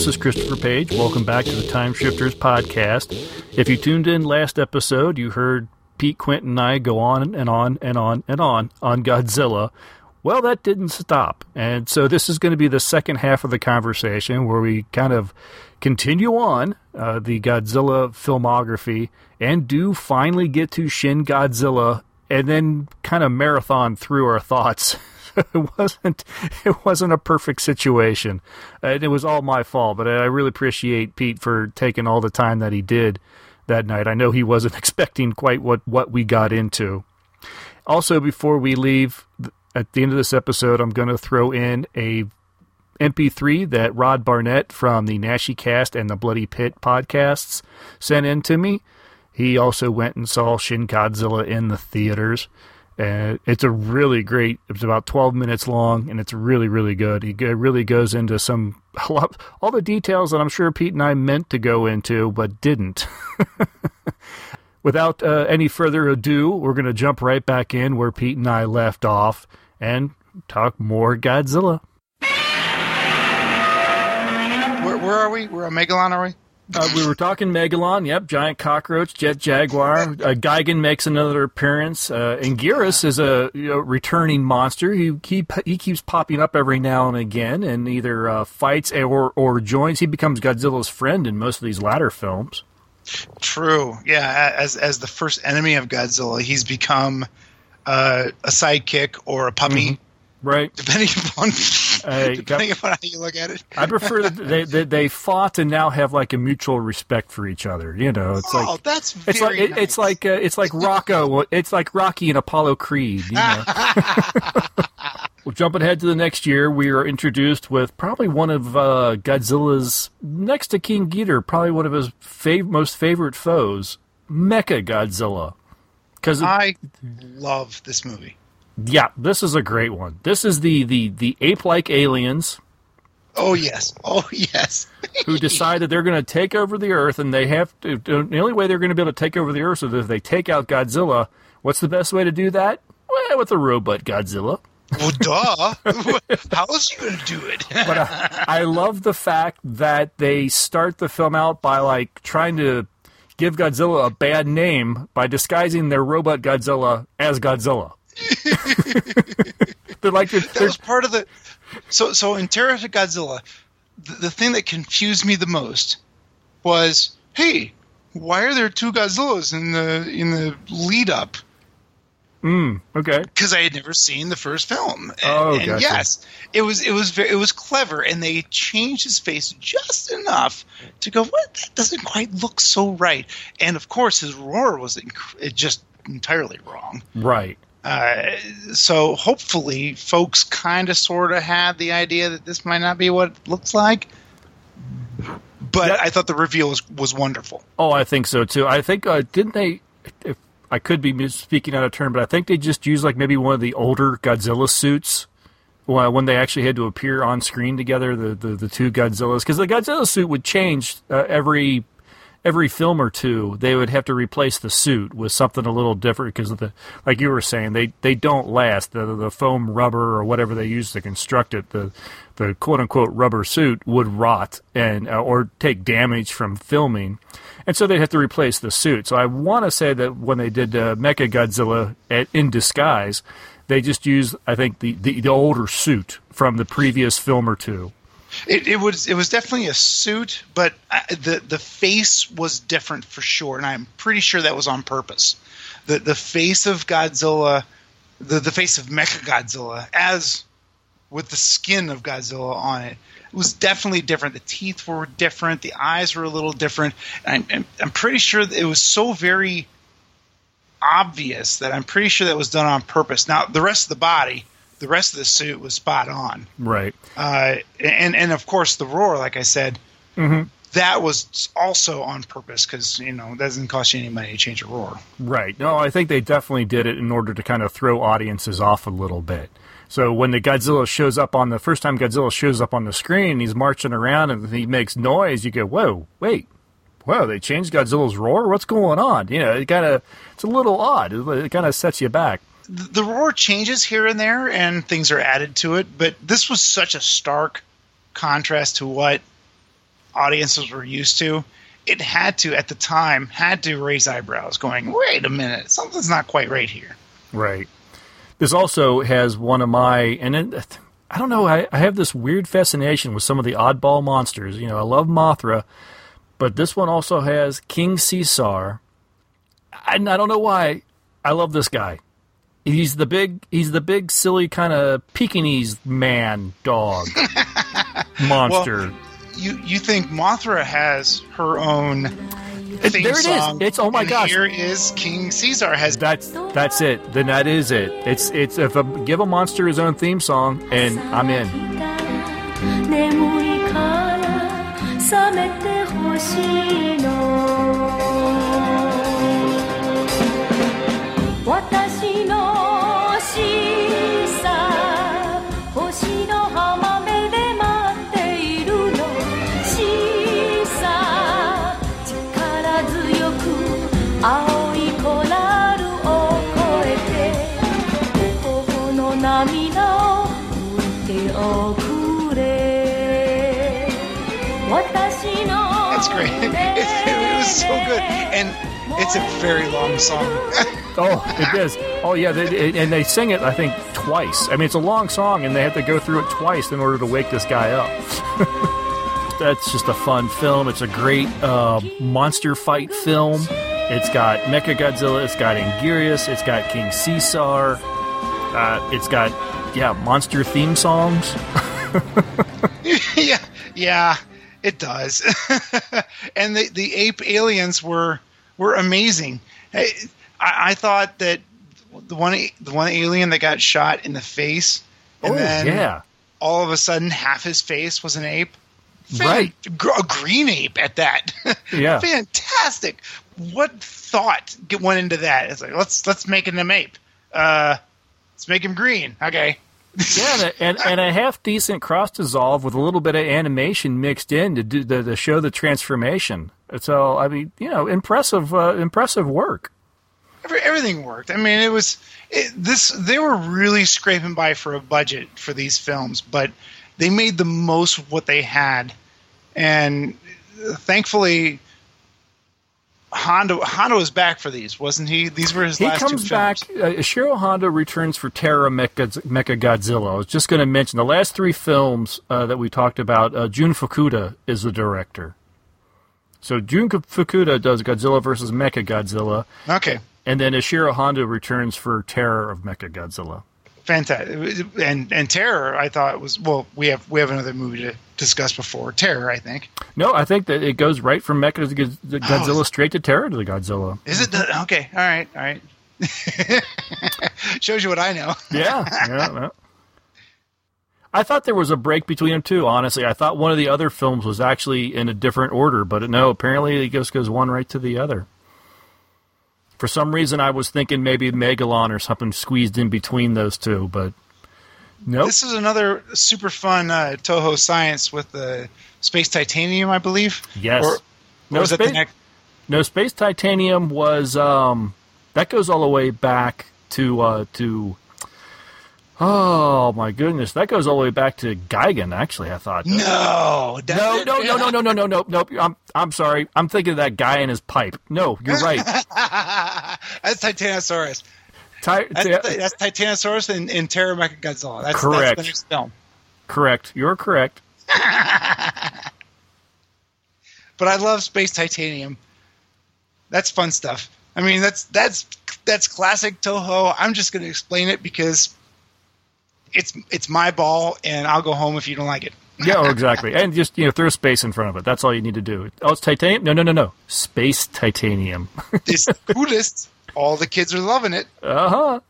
This is Christopher Page. Welcome back to the Time Shifters podcast. If you tuned in last episode, you heard Pete Quinton and I go on and on and on and on on Godzilla. Well, that didn't stop. And so this is going to be the second half of the conversation where we kind of continue on uh, the Godzilla filmography and do finally get to Shin Godzilla and then kind of marathon through our thoughts. it wasn't it wasn't a perfect situation. And it was all my fault, but I really appreciate Pete for taking all the time that he did that night. I know he wasn't expecting quite what what we got into. Also, before we leave, at the end of this episode, I'm going to throw in a MP3 that Rod Barnett from the Naschycast and the Bloody Pit podcasts sent in to me. He also went and saw Shin Godzilla in the theaters. And it's a really great. It's about 12 minutes long, and it's really, really good. He really goes into some lot, all the details that I'm sure Pete and I meant to go into, but didn't. Without uh, any further ado, we're going to jump right back in where Pete and I left off and talk more Godzilla. Where, where are we? We're on Megalon, are we? Uh, we were talking Megalon, yep, giant cockroach, jet jaguar. Uh, Gigan makes another appearance. Uh, Anguirus is a you know, returning monster. He, he he keeps popping up every now and again, and either uh, fights or or joins. He becomes Godzilla's friend in most of these latter films. True, yeah. As as the first enemy of Godzilla, he's become uh, a sidekick or a puppy. Mm-hmm. Right. Depending upon depending upon how you look at it. I prefer that they, they, they fought and now have like a mutual respect for each other. You know, it's oh, like that's it's like nice. it's like uh, it's like Rocco. It's like Rocky and Apollo Creed. You know. well, jumping ahead to the next year, we are introduced with probably one of uh, Godzilla's next to King Ghidorah, probably one of his fav- most favorite foes, Mecha Godzilla. Because I love this movie. Yeah, this is a great one. This is the the the ape-like aliens. Oh yes, oh yes. who decide that they're going to take over the Earth, and they have to. The only way they're going to be able to take over the Earth is if they take out Godzilla. What's the best way to do that? Well, with a robot Godzilla. Well, duh. How else you going to do it? but uh, I love the fact that they start the film out by like trying to give Godzilla a bad name by disguising their robot Godzilla as Godzilla. they're like they're, that was part of the. So so in Terror to Godzilla, the, the thing that confused me the most was, hey, why are there two Godzillas in the in the lead up? Mm, okay. Because I had never seen the first film. And, oh, and gotcha. yes, it was it was very, it was clever, and they changed his face just enough to go. What that doesn't quite look so right. And of course, his roar was inc- just entirely wrong. Right. Uh, so hopefully, folks kind of sort of had the idea that this might not be what it looks like. But That- I thought the reveal was was wonderful. Oh, I think so too. I think uh, didn't they? If I could be speaking out of turn, but I think they just used like maybe one of the older Godzilla suits well, when they actually had to appear on screen together, the the, the two Godzillas, because the Godzilla suit would change uh, every every film or two. They would have to replace the suit with something a little different because the like you were saying they they don't last. The the foam rubber or whatever they use to construct it, the the quote unquote rubber suit would rot and uh, or take damage from filming and so they'd have to replace the suit. So I want to say that when they did uh, Mecha Godzilla at, in disguise, they just used I think the, the, the older suit from the previous film or two. It, it was it was definitely a suit, but I, the the face was different for sure, and I'm pretty sure that was on purpose. The the face of Godzilla, the the face of Mecha Godzilla, as with the skin of Godzilla on it, it was definitely different. The teeth were different, the eyes were a little different. I'm I'm, I'm pretty sure it was so very obvious that I'm pretty sure that was done on purpose. Now the rest of the body. The rest of the suit was spot on. Right. Uh, and and of course the roar, like I said, Mhm. that was also on purpose because you know it doesn't cost you any money to change a roar. Right. No, I think they definitely did it in order to kind of throw audiences off a little bit. So when the Godzilla shows up on the first time Godzilla shows up on the screen, he's marching around and he makes noise. You go, whoa, wait, whoa! They changed Godzilla's roar. What's going on? You know, it kind of it's a little odd. It, it kind of sets you back. The, roar changes here and there, and things are added to it. But this was such a stark contrast to what audiences were used to, it had to at the time had to raise eyebrows, going, "Wait a minute, something's not quite right here." Right. This also has one of my, and it, I don't know, I, I have this weird fascination with some of the oddball monsters. You know, I love Mothra, but this one also has King Caesar. And I don't know why. I love this guy. He's the big, he's the big, silly kind of Pekingese man dog monster. Well, you you think Mothra has her own It- theme there it is. song? It's- oh my and gosh. Here is King Caesar has That's that's it. Then that is it. It's it's if a, give a monster his own theme song, and I'm in. 眠 so good, and it's a very long song. Oh, it is. Oh yeah, they, it- and they sing it. I think twice. I mean, it's a long song, and they have to go through it twice in order to wake this guy up. That's just a fun film. It's a great uh, monster fight film. It's got Mecha Godzilla. It's got Anguirus. It's got King Caesar. Uh, it's got yeah, monster theme songs. yeah, yeah, it does. and the the ape aliens were were amazing. I, I thought that the one the one alien that got shot in the face, and oh then yeah, all of a sudden half his face was an ape. Right. A green ape at that. Yeah. fantastic. What thought get- went into that? It's like let's let's make him an ape. Uh, let's make him green. Okay. Yeah, and a, and, a half decent cross dissolve with a little bit of animation mixed in to do to, to show the transformation. So I mean, you know, impressive, uh, impressive work. Every, everything worked. I mean, it was it, this. They were really scraping by for a budget for these films, but they made the most of what they had, and thankfully, Honda Honda was back for these, wasn't he? These were his He last comes two back. films. Uh, Ishiro Honda returns for Terra Mecha, Mecha Godzilla. I was just going to mention the last three films uh, that we talked about. Uh, Jun Fukuda is the director. So Jun Fukuda does Godzilla versus Mecha Godzilla, Okay, and then Ishiro Honda returns for Terror of Mecha Godzilla. fantastic. And and Terror, I thought was well. We have we have another movie to discuss before Terror. I think No, I think that it goes right from Mecha to Godzilla oh, it's- straight to Terror to the Godzilla. is it the, okay? All right, all right. Shows you what I know. Yeah, yeah, yeah. I thought there was a break between them too. Honestly, I thought one of the other films was actually in a different order, but no, apparently it just goes one right to the other. For some reason, I was thinking maybe Megalon or something squeezed in between those two, but nope. This is another super fun uh, Toho science with the space titanium, I believe. Yes. Or, or No, was that the space- next? No, Space Titanium was um, that goes all the way back to uh, to. Oh my goodness, that goes all the way back to Gigan. Actually, I thought. No, No, no, no, no, no, no, no, no, no. I'm, I'm sorry. I'm thinking of that guy in his pipe. No, you're right. that's Titanosaurus. Ty- That's, that's Titanosaurus in Terror Mechagodzilla. That's, Correct. That's the next film. correct. You're correct. But I love Space Titanium. That's fun stuff. I mean, that's that's that's classic Toho. I'm just going to explain it because it's it's my ball, and I'll go home if you don't like it. Yeah, oh, exactly. And just you know, throw space in front of it. That's all you need to do. Oh, it's titanium. No, no, no, no. Space titanium. It's the coolest. All the kids are loving it. uh huh.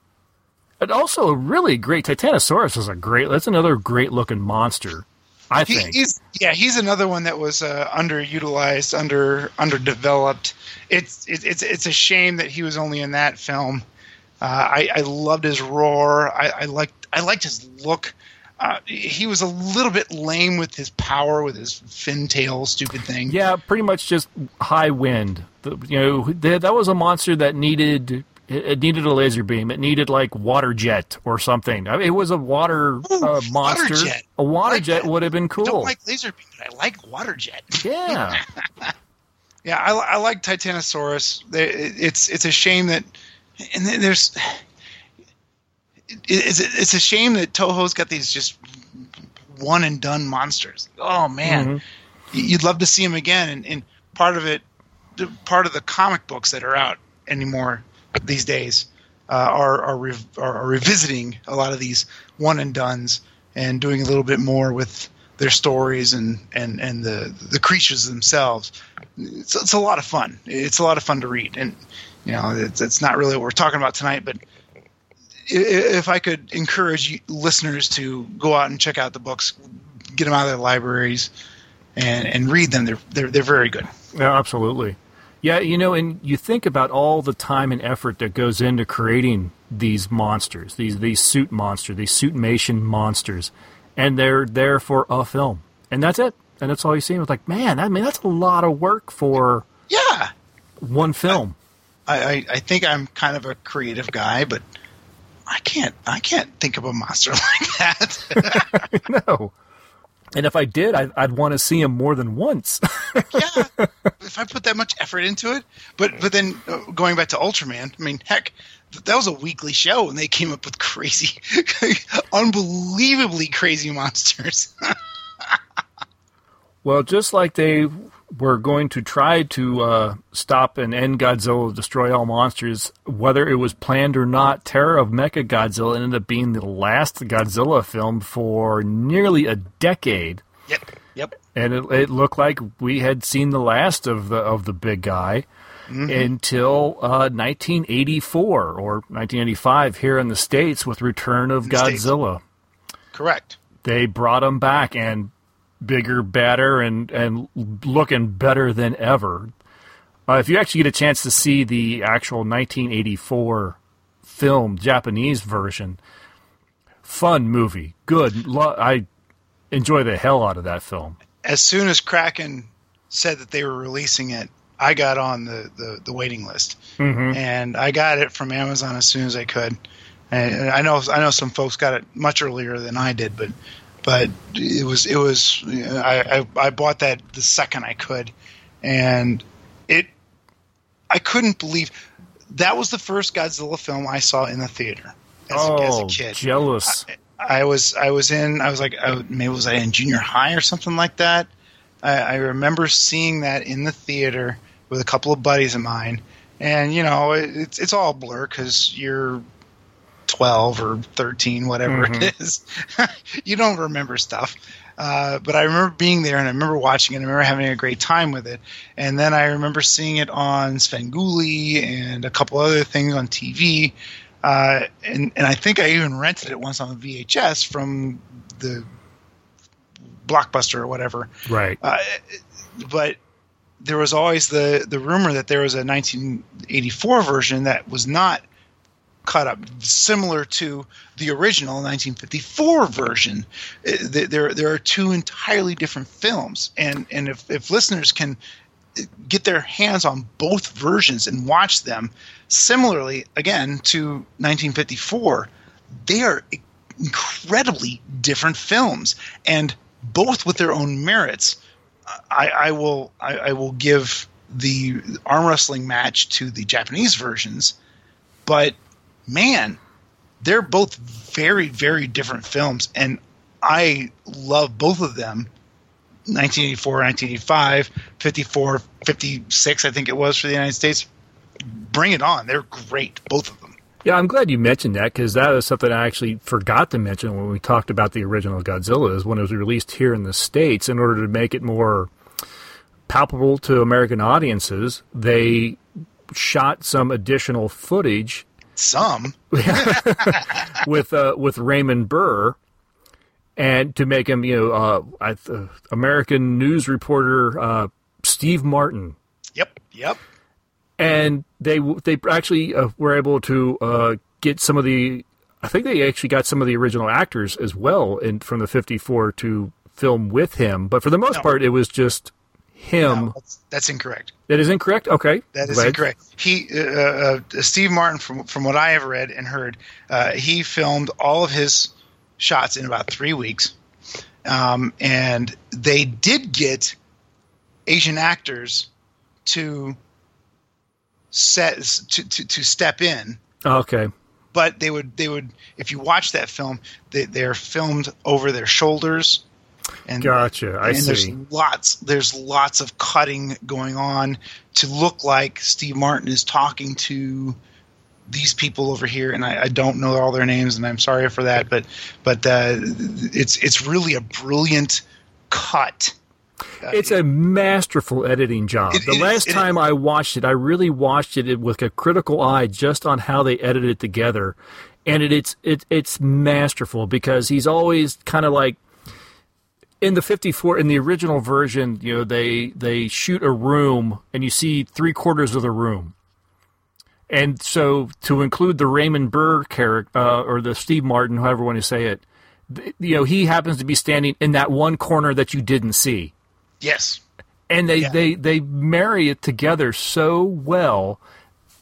And also, a really great Titanosaurus is a great. That's another great looking monster. I He, think. he's yeah, he's another one that was uh, underutilized, under underdeveloped. It's it, it's it's a shame that he was only in that film. Uh, I, I loved his roar. I, I liked I liked his look. Uh, he was a little bit lame with his power, with his fin tail, stupid thing. Yeah, pretty much just high wind. The, you know, th- that was a monster that needed It, needed a laser beam. It needed like water jet or something. I mean, it was a water Ooh, uh, water monster. jet. A water Like jet that. would have been cool. I don't like laser beam, but I like water jet. yeah. Yeah, I, I like Titanosaurus. It's it's a shame that, and then there's, it's it's a shame that Toho's got these just one and done monsters. Oh man, Mhm. you'd love to see them again. And, and part of it, part of the comic books that are out anymore these days uh, are are, rev- are revisiting a lot of these one and duns and doing a little bit more with their stories and and and the the creatures themselves. It's, it's a lot of fun. It's a lot of fun to read, and you know it's, it's not really what we're talking about tonight, but if I could encourage listeners to go out and check out the books, get them out of their libraries, and and read them. They're they're they're very good. Yeah, absolutely. Yeah, you know, and you think about all the time and effort that goes into creating these monsters, these these suit monsters, these suitmation monsters, and they're there for a film, and that's it, and that's all you see. It's like, man, I mean, that's a lot of work for Yeah, one film. I, I I think I'm kind of a creative guy, but I can't I can't think of a monster like that. no. And if I did, I, I'd want to see him more than once. yeah, if I put that much effort into it, but but then uh, going back to Ultraman, I mean, heck, th- that was a weekly show, and they came up with crazy, unbelievably crazy monsters. Well, just like they were going to try to uh, stop and end Godzilla, destroy all monsters, whether it was planned or not, Terror of Mecha Godzilla ended up being the last Godzilla film for nearly a decade, yep, yep. and it, it looked like we had seen the last of the of the big guy until uh, 1984 or 1985 here in the states with Return of. Godzilla Correct. they brought him back and bigger, better, and and looking better than ever. Uh, if you actually get a chance to see the actual 1984 film, Japanese version, fun movie, good. Lo- I enjoy the hell out of that film. As soon as Kraken said that they were releasing it, I got on the the, the waiting list, Mm-hmm. and I got it from Amazon as soon as I could. And I know I know some folks got it much earlier than I did, but but it was it was I, I I bought that the second I could, and it I couldn't believe that was the first Godzilla film I saw in the theater as, a, as a oh, kid. jealous. I was I was in I was like I, maybe was I in junior high or something like that. I, I remember seeing that in the theater with a couple of buddies of mine, and you know it, it's it's all blur because you're twelve or thirteen, whatever it is. you don't remember stuff. Uh, but I remember being there and I remember watching it. I remember having a great time with it. And then I remember seeing it on Svengoolie and a couple other things on TV. Uh, and, and I think I even rented it once on VHS from the Blockbuster or whatever. right. Uh, but there was always the, the rumor that there was a 1984 version that was not cut up, similar to the original 1954 version. Uh, There, there are two entirely different films, and and if, if listeners can get their hands on both versions and watch them similarly again to 1954 they are incredibly different films and both with their own merits i, I will I, I will give the arm wrestling match to the japanese versions but man they're both very very different films and i love both of them 1984, 1985, 54, 56, I think it was for the United States. Bring it on. They're great, both of them. Yeah, I'm glad you mentioned that because that is something I actually forgot to mention when we talked about the original Godzilla. Is when it was released here in the states, in order to make it more palpable to American audiences, they shot some additional footage Some. with uh, with Raymond Burr, and to make him, you know, uh, I, uh, American news reporter uh, Steve Martin. Yep, yep. and they they actually uh, were able to uh, get some of the. I think they actually got some of the original actors as well in from the '54 to film with him, but for the most No. part, it was just him. No, that's, that's incorrect. That is incorrect. Okay, That is Glad- incorrect. He, uh, uh, Steve Martin, from from what I have read and heard, uh, he filmed all of his shots in about three weeks, um, and they did get Asian actors to set to, to, to step in, Okay, but they would they would if you watch that film, they, they're filmed over their shoulders. And gotcha. I and see. there's lots there's lots of cutting going on to look like Steve Martin is talking to these people over here, and I, I don't know all their names, and I'm sorry for that, but but uh, it's it's really a brilliant cut. Uh, It's a masterful editing job. It- the it last it time I watched it, I really watched it with a critical eye just on how they edited it together, and it, it's it, it's masterful because he's always kind of like in the 54 in the original version you know they they shoot a room and you see three quarters of the room. And so to include the raymond burr character uh, or the steve martin however you want to say it th- you know he happens to be standing in that one corner that you didn't see. Yes, and they, Yeah. they they marry it together so well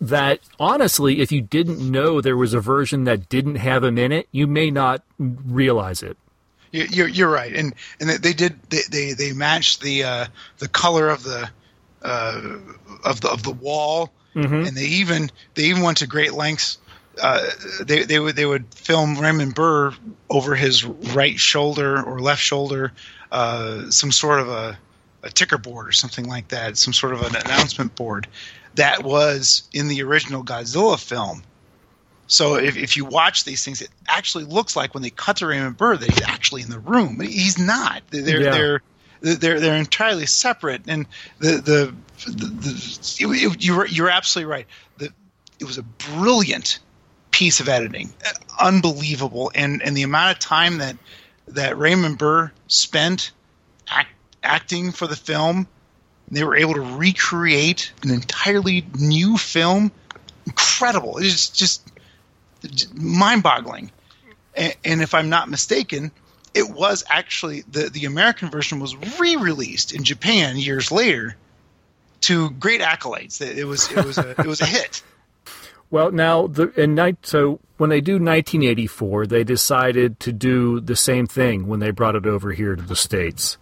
that honestly if you didn't know there was a version that didn't have him in it you may not realize it You- you're you're right, and and they- did they they, they matched the uh, the color of the uh, of the of the wall, and they even they even went to great lengths. Uh, they they would they would film Raymond Burr over his right shoulder or left shoulder, uh, some sort of a, a ticker board or something like that, some sort of an announcement board that was in the original Godzilla film. So if, if you watch these things, it actually looks like when they cut to Raymond Burr that he's actually in the room. But He's not. They're Yeah. they're they're they're entirely separate. And the the, the, the it, it- you're you're absolutely right. The, it was a brilliant piece of editing, unbelievable. And and the amount of time that that Raymond Burr spent act, acting for the film, they were able to recreate an entirely new film. Incredible! It's just mind-boggling. And, and if I'm not mistaken, it was actually the the American version was re-released in Japan years later to great accolades. It was it was a, it was a hit. Well, now the in night so when they do 1984, they decided to do the same thing when they brought it over here to the states.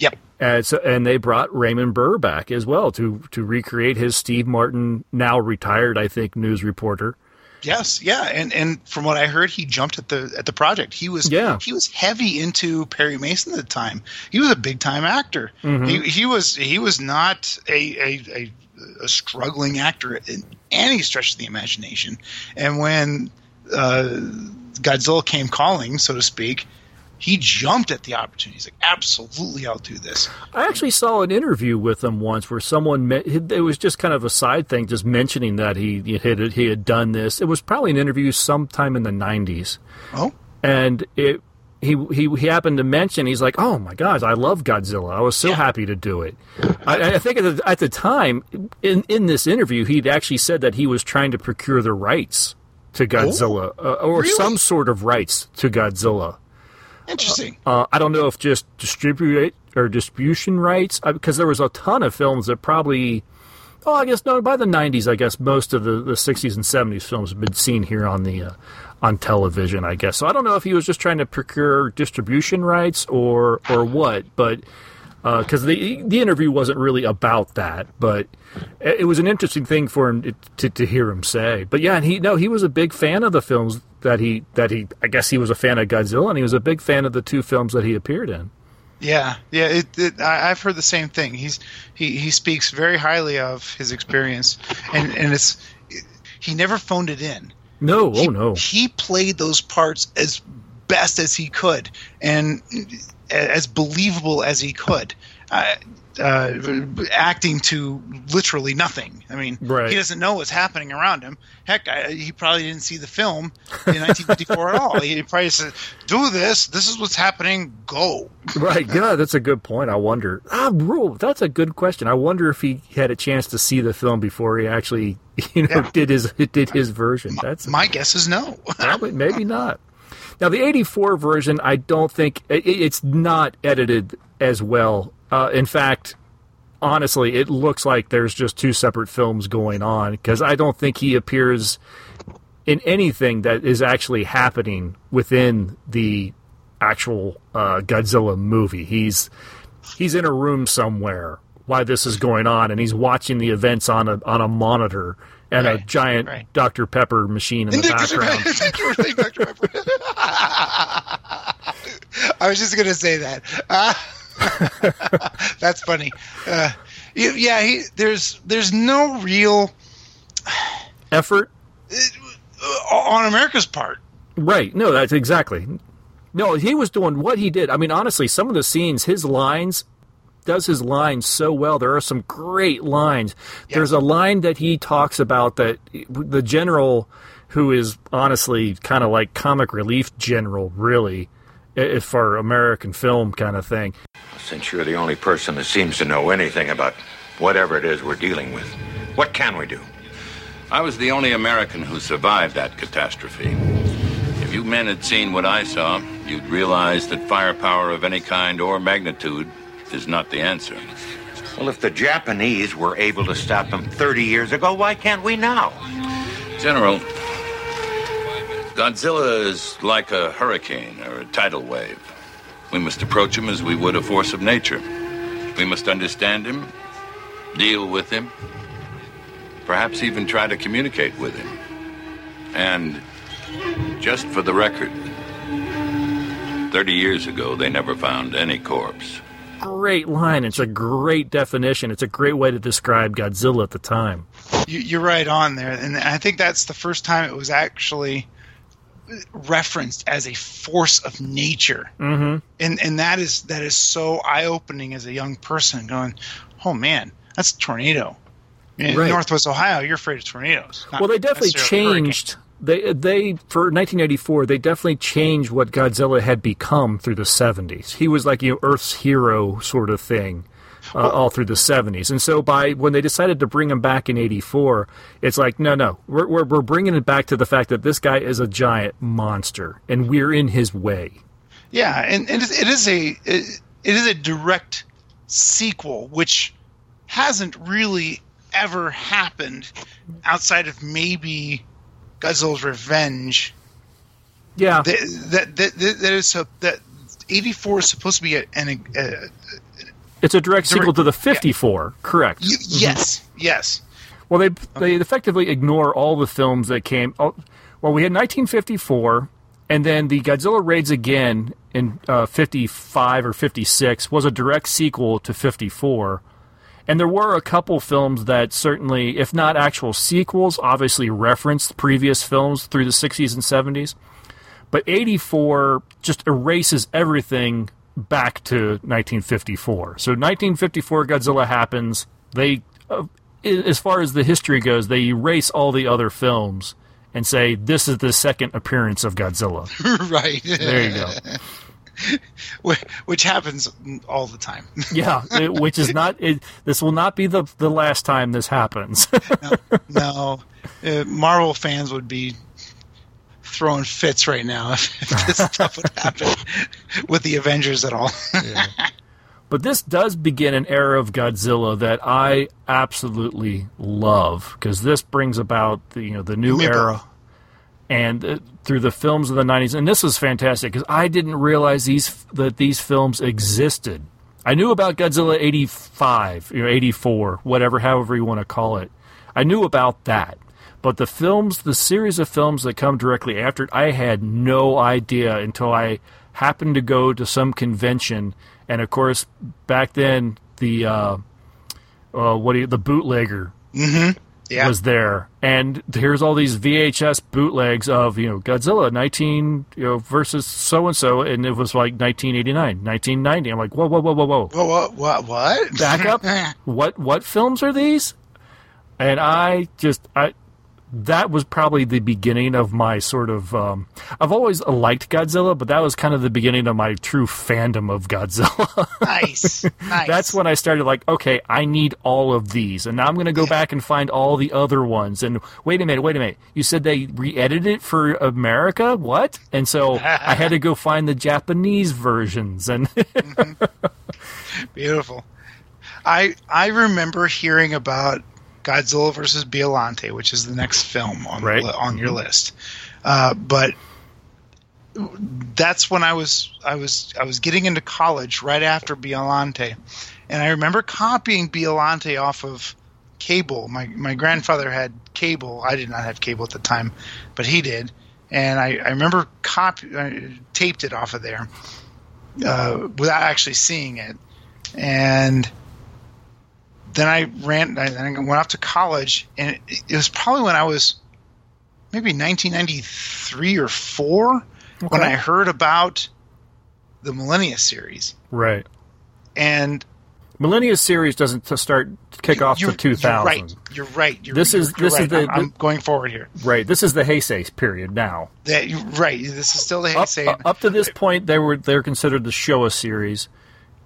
Yep. And, so, and they brought Raymond Burr back as well to to recreate his Steve Martin, now retired, I think, news reporter. Yes, yeah, and and from what I heard, he jumped at the at the project. He was Yeah. he was heavy into Perry Mason at the time. He was a big time actor. He he was he was not a a, a a struggling actor in any stretch of the imagination. And when uh, Godzilla came calling, so to speak, he jumped at the opportunity. He's like, absolutely, I'll do this. I actually saw an interview with him once where someone me- it was just kind of a side thing, just mentioning that he had he had done this. It was probably an interview sometime in the '90s. Oh, and it he he he happened to mention he's like, oh my gosh, I love Godzilla. I was so Yeah. happy to do it. I, I think at the, at the time in in this interview, he'd actually said that he was trying to procure the rights to Godzilla uh, or Oh, Really? some sort of rights to Godzilla. Interesting. Uh, I don't know if just distribute or distribution rights because there was a ton of films that probably. Oh, I guess no. By the '90s, I guess most of the, the '60s and '70s films have been seen here on the uh, on television. I guess so. I don't know if he was just trying to procure distribution rights or or what, but Uh, because the the interview wasn't really about that, but it, it was an interesting thing for him to, to hear him say. But yeah, and he no, he was a big fan of the films that he that he. I guess he was a fan of Godzilla, and he was a big fan of the two films that he appeared in. Yeah, yeah. It, it, I, I've heard the same thing. He's he, he speaks very highly of his experience, and and it's he never phoned it in. No, oh, He, oh no, He played those parts as best as he could, and as believable as he could. Uh, uh, acting to literally nothing. I mean, Right. he doesn't know what's happening around him. Heck, I, he probably didn't see the film in 1954 at all. He probably said, "Do this. This is what's happening. Go." right? Yeah, that's a good point. I wonder. Ah, rule. That's a good question. I wonder if he had a chance to see the film before he actually, you know, Yeah. did his did his version. That's My guess is no. Probably, maybe not. Now, the 84 version, I don't think it, it's not edited as well. Uh, in fact, honestly, it looks like there's just two separate films going on because I don't think he appears in anything that is actually happening within the actual uh, Godzilla movie. He's he's in a room somewhere while this is going on, and he's watching the events on a on a monitor and a giant right. Dr Pepper machine in the background. I was just gonna say that. Uh, that's funny. Uh, yeah, he, there's there's no real Effort, uh, on America's part. right? No, that's exactly. No, he was doing what he did. I mean, honestly, some of the scenes, his lines does his lines so well. There are some great lines. There's a line that he talks about that the general, who is honestly kind of like comic relief general, really, i- for American film kind of thing. Since you're the only person that seems to know anything about whatever it is we're dealing with, what can we do? I was the only American who survived that catastrophe. If you men had seen what I saw, you'd realize that firepower of any kind or magnitude is not the answer. Well, if the Japanese were able to stop them 30 years ago, why can't we now? General, Godzilla is like a hurricane or a tidal wave. We must approach him as we would a force of nature. We must understand him, deal with him, perhaps even try to communicate with him. And just for the record, 30 years ago, they never found any corpse. Great line. It's a great definition. It's a great way to describe Godzilla at the time. You, you're right on there, and I think that's the first time it was actually referenced as a force of nature, mm-hmm. and and that is that is so eye opening as a young person going, oh man, that's a tornado. In Right. Northwest Ohio, you're afraid of tornadoes. Well, they definitely changed. They they for 1984 they definitely changed what Godzilla had become through the 70s. He was like you know, Earth's hero sort of thing. Uh, all through the 70s, and so by when they decided to bring him back in '84, it's like no, no, we're, we're we're bringing it back to the fact that this guy is a giant monster, and we're in his way. Yeah, and, and it it is a it, it is a direct sequel, which hasn't really ever happened outside of maybe Godzilla's Revenge. Yeah, That that that, that, is so that eighty four is supposed to be a, an a, it's a direct sequel to the '54. Correct. y- yes yes Well, they they effectively ignore all the films that came. Oh, well, we had 1954, and then the Godzilla raids again in uh, 55 or 56 was a direct sequel to 54. And there were a couple films that certainly, if not actual sequels, obviously referenced previous films through the 60s and 70s. But 84 just erases everything back to 1954. So 1954 Godzilla happens. They, uh, as far as the history goes, they erase all the other films and say this is the second appearance of Godzilla. right There you go. Wh- which happens all the time. Yeah, it- which is not. It, this will not be the the last time this happens. no, uh, Marvel fans would be throwing fits right now if, if this stuff would happen with the Avengers at all. But this does begin an era of Godzilla that I absolutely love because this brings about the you know the new Me era, and uh, through the films of the '90s, and this was fantastic because I didn't realize these that these films existed. I knew about Godzilla '85, you know, '84, whatever, however you want to call it. I knew about that, but the films, the series of films that come directly after it, I had no idea until I happened to go to some convention, and of course, back then the uh, uh, what you, the bootlegger yeah, was there, and here's all these VHS bootlegs of you know Godzilla 19 you know versus so and so, and it was like 1989, 1990. I'm like, whoa, whoa, whoa, whoa, whoa, Wha- what? What? What? back up. what what films are these? And I just I that was probably the beginning of my sort of um, I've always liked Godzilla, but that was kind of the beginning of my true fandom of Godzilla. nice, nice. That's when I started like, okay, I need all of these, and now I'm going to go back and find all the other ones. And wait a minute, wait a minute, you said they re-edited it for America? What? And so I had to go find the Japanese versions, and beautiful. I I remember hearing about Godzilla versus Biollante, which is the next film on Right. the, on your list. Uh, but that's when I was I was I was getting into college right after Biollante, and I remember copying Biollante off of cable. My my grandfather had cable. I did not have cable at the time, but he did, and I, I remember copy uh, taped it off of there uh, without actually seeing it, and then I ran. I, then I went off to college, and it, it was probably when I was maybe 1993 or four when I heard about the Millennia series, Right. and Millennia series doesn't start kick off to 2000. You're right. You're right. You're, This is- this is the- I'm, I'm going forward here. Right. This is the Heisei period now. That right. This is still the Up, Heisei. uh, up to this point, they were they're considered the Showa series,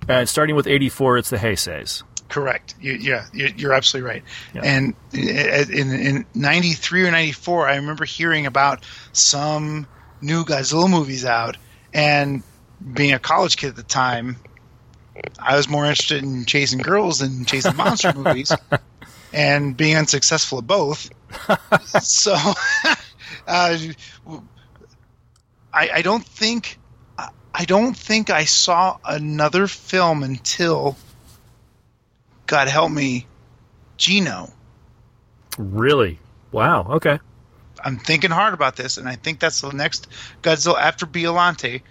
and starting with '84, it's the Heiseis. Correct. You, yeah, you're, you're absolutely right. Yeah. And in, in, in 93 or 94, I remember hearing about some new Godzilla movies out. And being a college kid at the time, I was more interested in chasing girls than chasing monster movies and being unsuccessful at both. so uh, I, I don't think. I don't think I saw another film until God help me, Gino. Really? Wow. Okay. I'm thinking hard about this, and I think that's the next Godzilla after Biollante.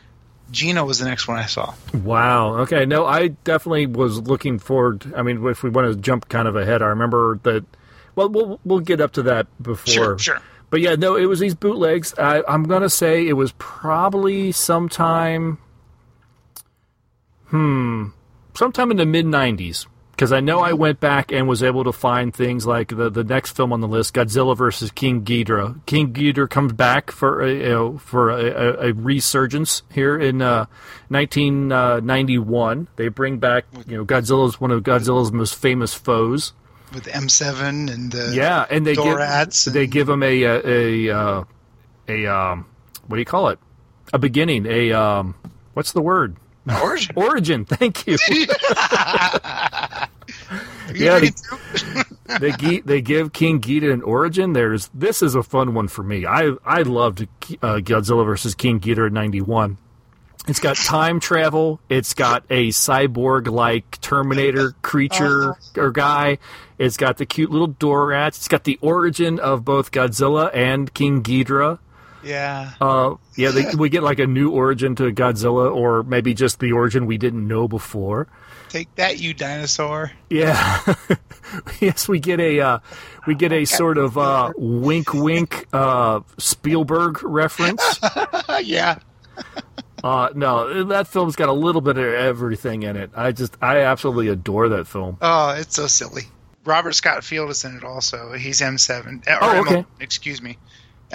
Gino was the next one I saw. Wow. Okay. No, I definitely was looking forward. I mean, if we want to jump kind of ahead, I remember that. Well, we'll we'll get up to that before. Sure, sure. But yeah, no, it was these bootlegs. I, I'm gonna say it was probably sometime. Hmm. Sometime in the mid '90s, because I know I went back and was able to find things like the the next film on the list, Godzilla versus King Ghidorah. King Ghidorah comes back for a, you know, for a, a, a resurgence here in uh, 1991. They bring back you know Godzilla's one of Godzilla's most famous foes. With M7 and the Yeah, and they Dorats give they give him a a a, uh, a um what do you call it? A beginning, a um what's the word? Origin. Origin. Thank you. You yeah, they- they they give King Ghidorah an origin. There's this is a fun one for me. I I loved uh, Godzilla versus King Ghidorah '91. It's got time travel. It's got a cyborg like Terminator creature or guy. It's got the cute little Dorats. It's got the origin of both Godzilla and King Ghidorah. Yeah. Uh, yeah, they, we get like a new origin to Godzilla, or maybe just the origin we didn't know before. Take that, you dinosaur. Yeah. yes, we get a uh, we get a sort of uh, wink wink uh, Spielberg reference. Uh, yeah. Uh, no, that film's got a little bit of everything in it. I just I absolutely adore that film. Oh, it's so silly. Robert Scott Field is in it also. He's M7. Or Oh, M- okay. excuse me.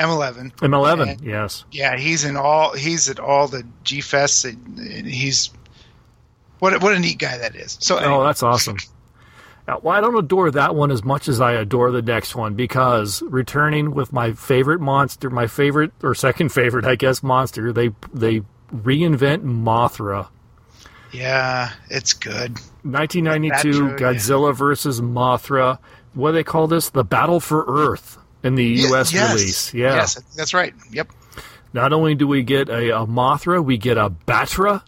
M11. M11, And- yes. Yeah, he's in all. He's at all the G fests. He's what? a- What a neat guy that is. So Oh, that's awesome. Now, well, I don't adore that one as much as I adore the next one because returning with my favorite monster, my favorite or second favorite, I guess, monster. They they reinvent Mothra. yeah, it's good. 1992 That too, Godzilla versus Mothra. What do they call this? The Battle for Earth in the U.S. Yes. release. Yeah. Yes, that's right. Yep. Not only do we get a, a Mothra, we get a Batra,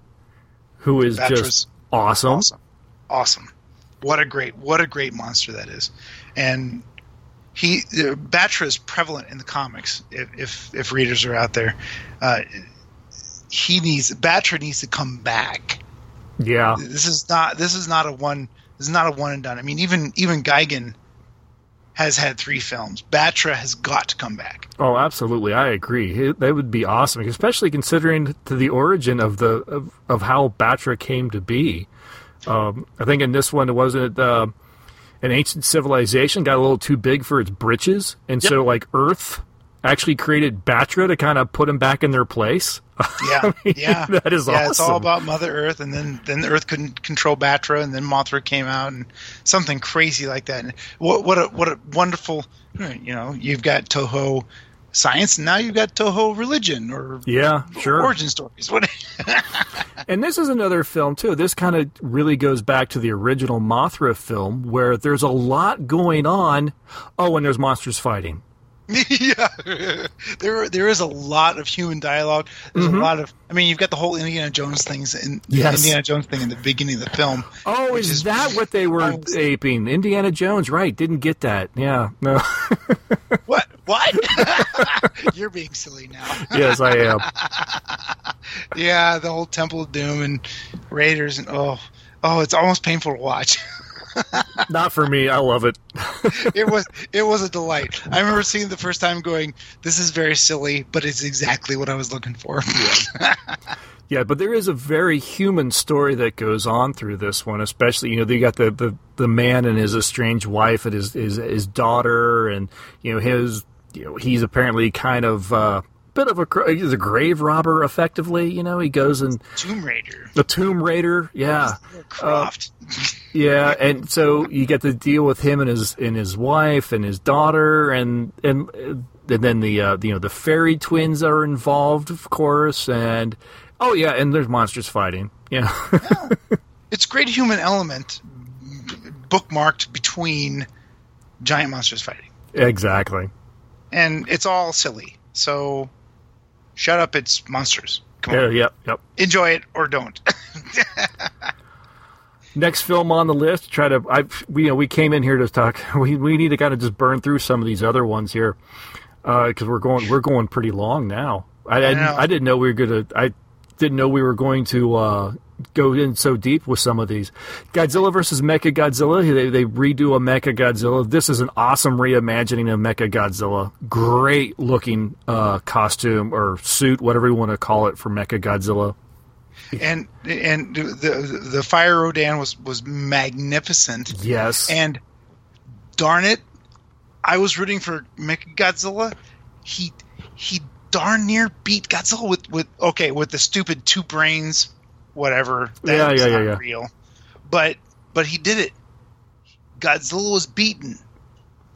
who is Batra's just awesome. Awesome. Awesome. What a great what a great monster that is. And he uh, Batra is prevalent in the comics if if, if readers are out there. Uh, he needs Batra needs to come back. Yeah. This is not this is not a one this is not a one and done. I mean even even Gigan has had three films. Batra has got to come back. Oh, absolutely. I agree. It- That would be awesome, especially considering to the origin of the of, of how Batra came to be. Um, I think in this one, it wasn't uh, an ancient civilization got a little too big for its britches, and so like Earth actually created Batra to kind of put them back in their place. Yeah, yeah, that is awesome. yeah. It's all about Mother Earth, and then then the Earth couldn't control Batra, and then Mothra came out, and something crazy like that. And what what a what a wonderful, you know, you've got Toho science, and now you've got Toho religion or Yeah, sure. origin stories. What? And this is another film too. This kind of really goes back to the original Mothra film, where there's a lot going on. Oh, and there's monsters fighting. yeah, there there is a lot of human dialogue. There's a lot of. I mean, you've got the whole Indiana Jones things in Mm-hmm. Yes. Indiana Jones thing in the beginning of the film. Oh, which is, that what they were was- aping? Indiana Jones, right? Didn't get that. Yeah, no. What? What? You're being silly now. yes, I am. Yeah, the whole Temple of Doom and Raiders and oh, oh, it's almost painful to watch. Not for me. I love it. it was it was a delight. I remember seeing it the first time, going, "This is very silly, but it's exactly what I was looking for." Yeah, but there is a very human story that goes on through this one, especially you know you got the the, the man and his estranged wife and his, his his daughter, and you know his you know he's apparently kind of uh, bit of a he's a grave robber, effectively. You know he goes and Tomb Raider, the Tomb Raider, yeah. Croft. Yeah, and so you get to deal with him and his and his wife and his daughter, and and and then the uh, you know the fairy twins are involved, of course, and oh yeah, and there's monsters fighting. Yeah, it's great human element bookmarked between giant monsters fighting, exactly. and it's all silly. So, shut up! It's monsters. Come Yeah, yep, yep. enjoy it or don't. Next film on the list. Try to. I we you know we came in here to talk. We we need to kind of just burn through some of these other ones here because we're going we're going pretty long now. I I, didn't, know. I didn't know we were gonna. I didn't know we were going to uh, go in so deep with some of these. Godzilla versus Mecha Godzilla. They they redo a Mecha Godzilla. This is an awesome reimagining of Mecha Godzilla. Great looking uh, costume or suit, whatever you want to call it, for Mecha Godzilla. and and the the fire Rodan was was magnificent. Yes. And darn it, I was rooting for Mechagodzilla. He he darn near beat Godzilla with with okay with the stupid two brains, whatever. Yeah, yeah, yeah, yeah. Real, but but he did it. Godzilla was beaten,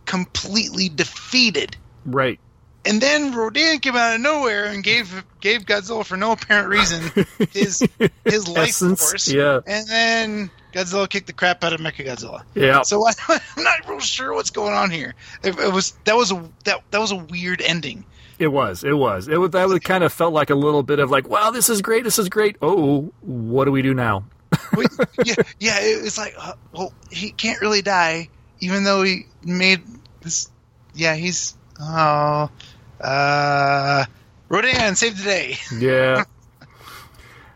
completely defeated. right. And then Rodan came out of nowhere and gave gave Godzilla for no apparent reason his his life Essence, force. yeah. And then Godzilla kicked the crap out of Mechagodzilla. Yeah. So I, I'm not real sure what's going on here. It, it was that was a that that was a weird ending. It was. It was. It was. That would kind of felt like a little bit of like, wow, this is great. This is great. Oh, what do we do now? Wait, yeah, yeah. It was like, uh, well, he can't really die, even though he made this. Yeah, he's oh, uh, Rodan save the day. Yeah.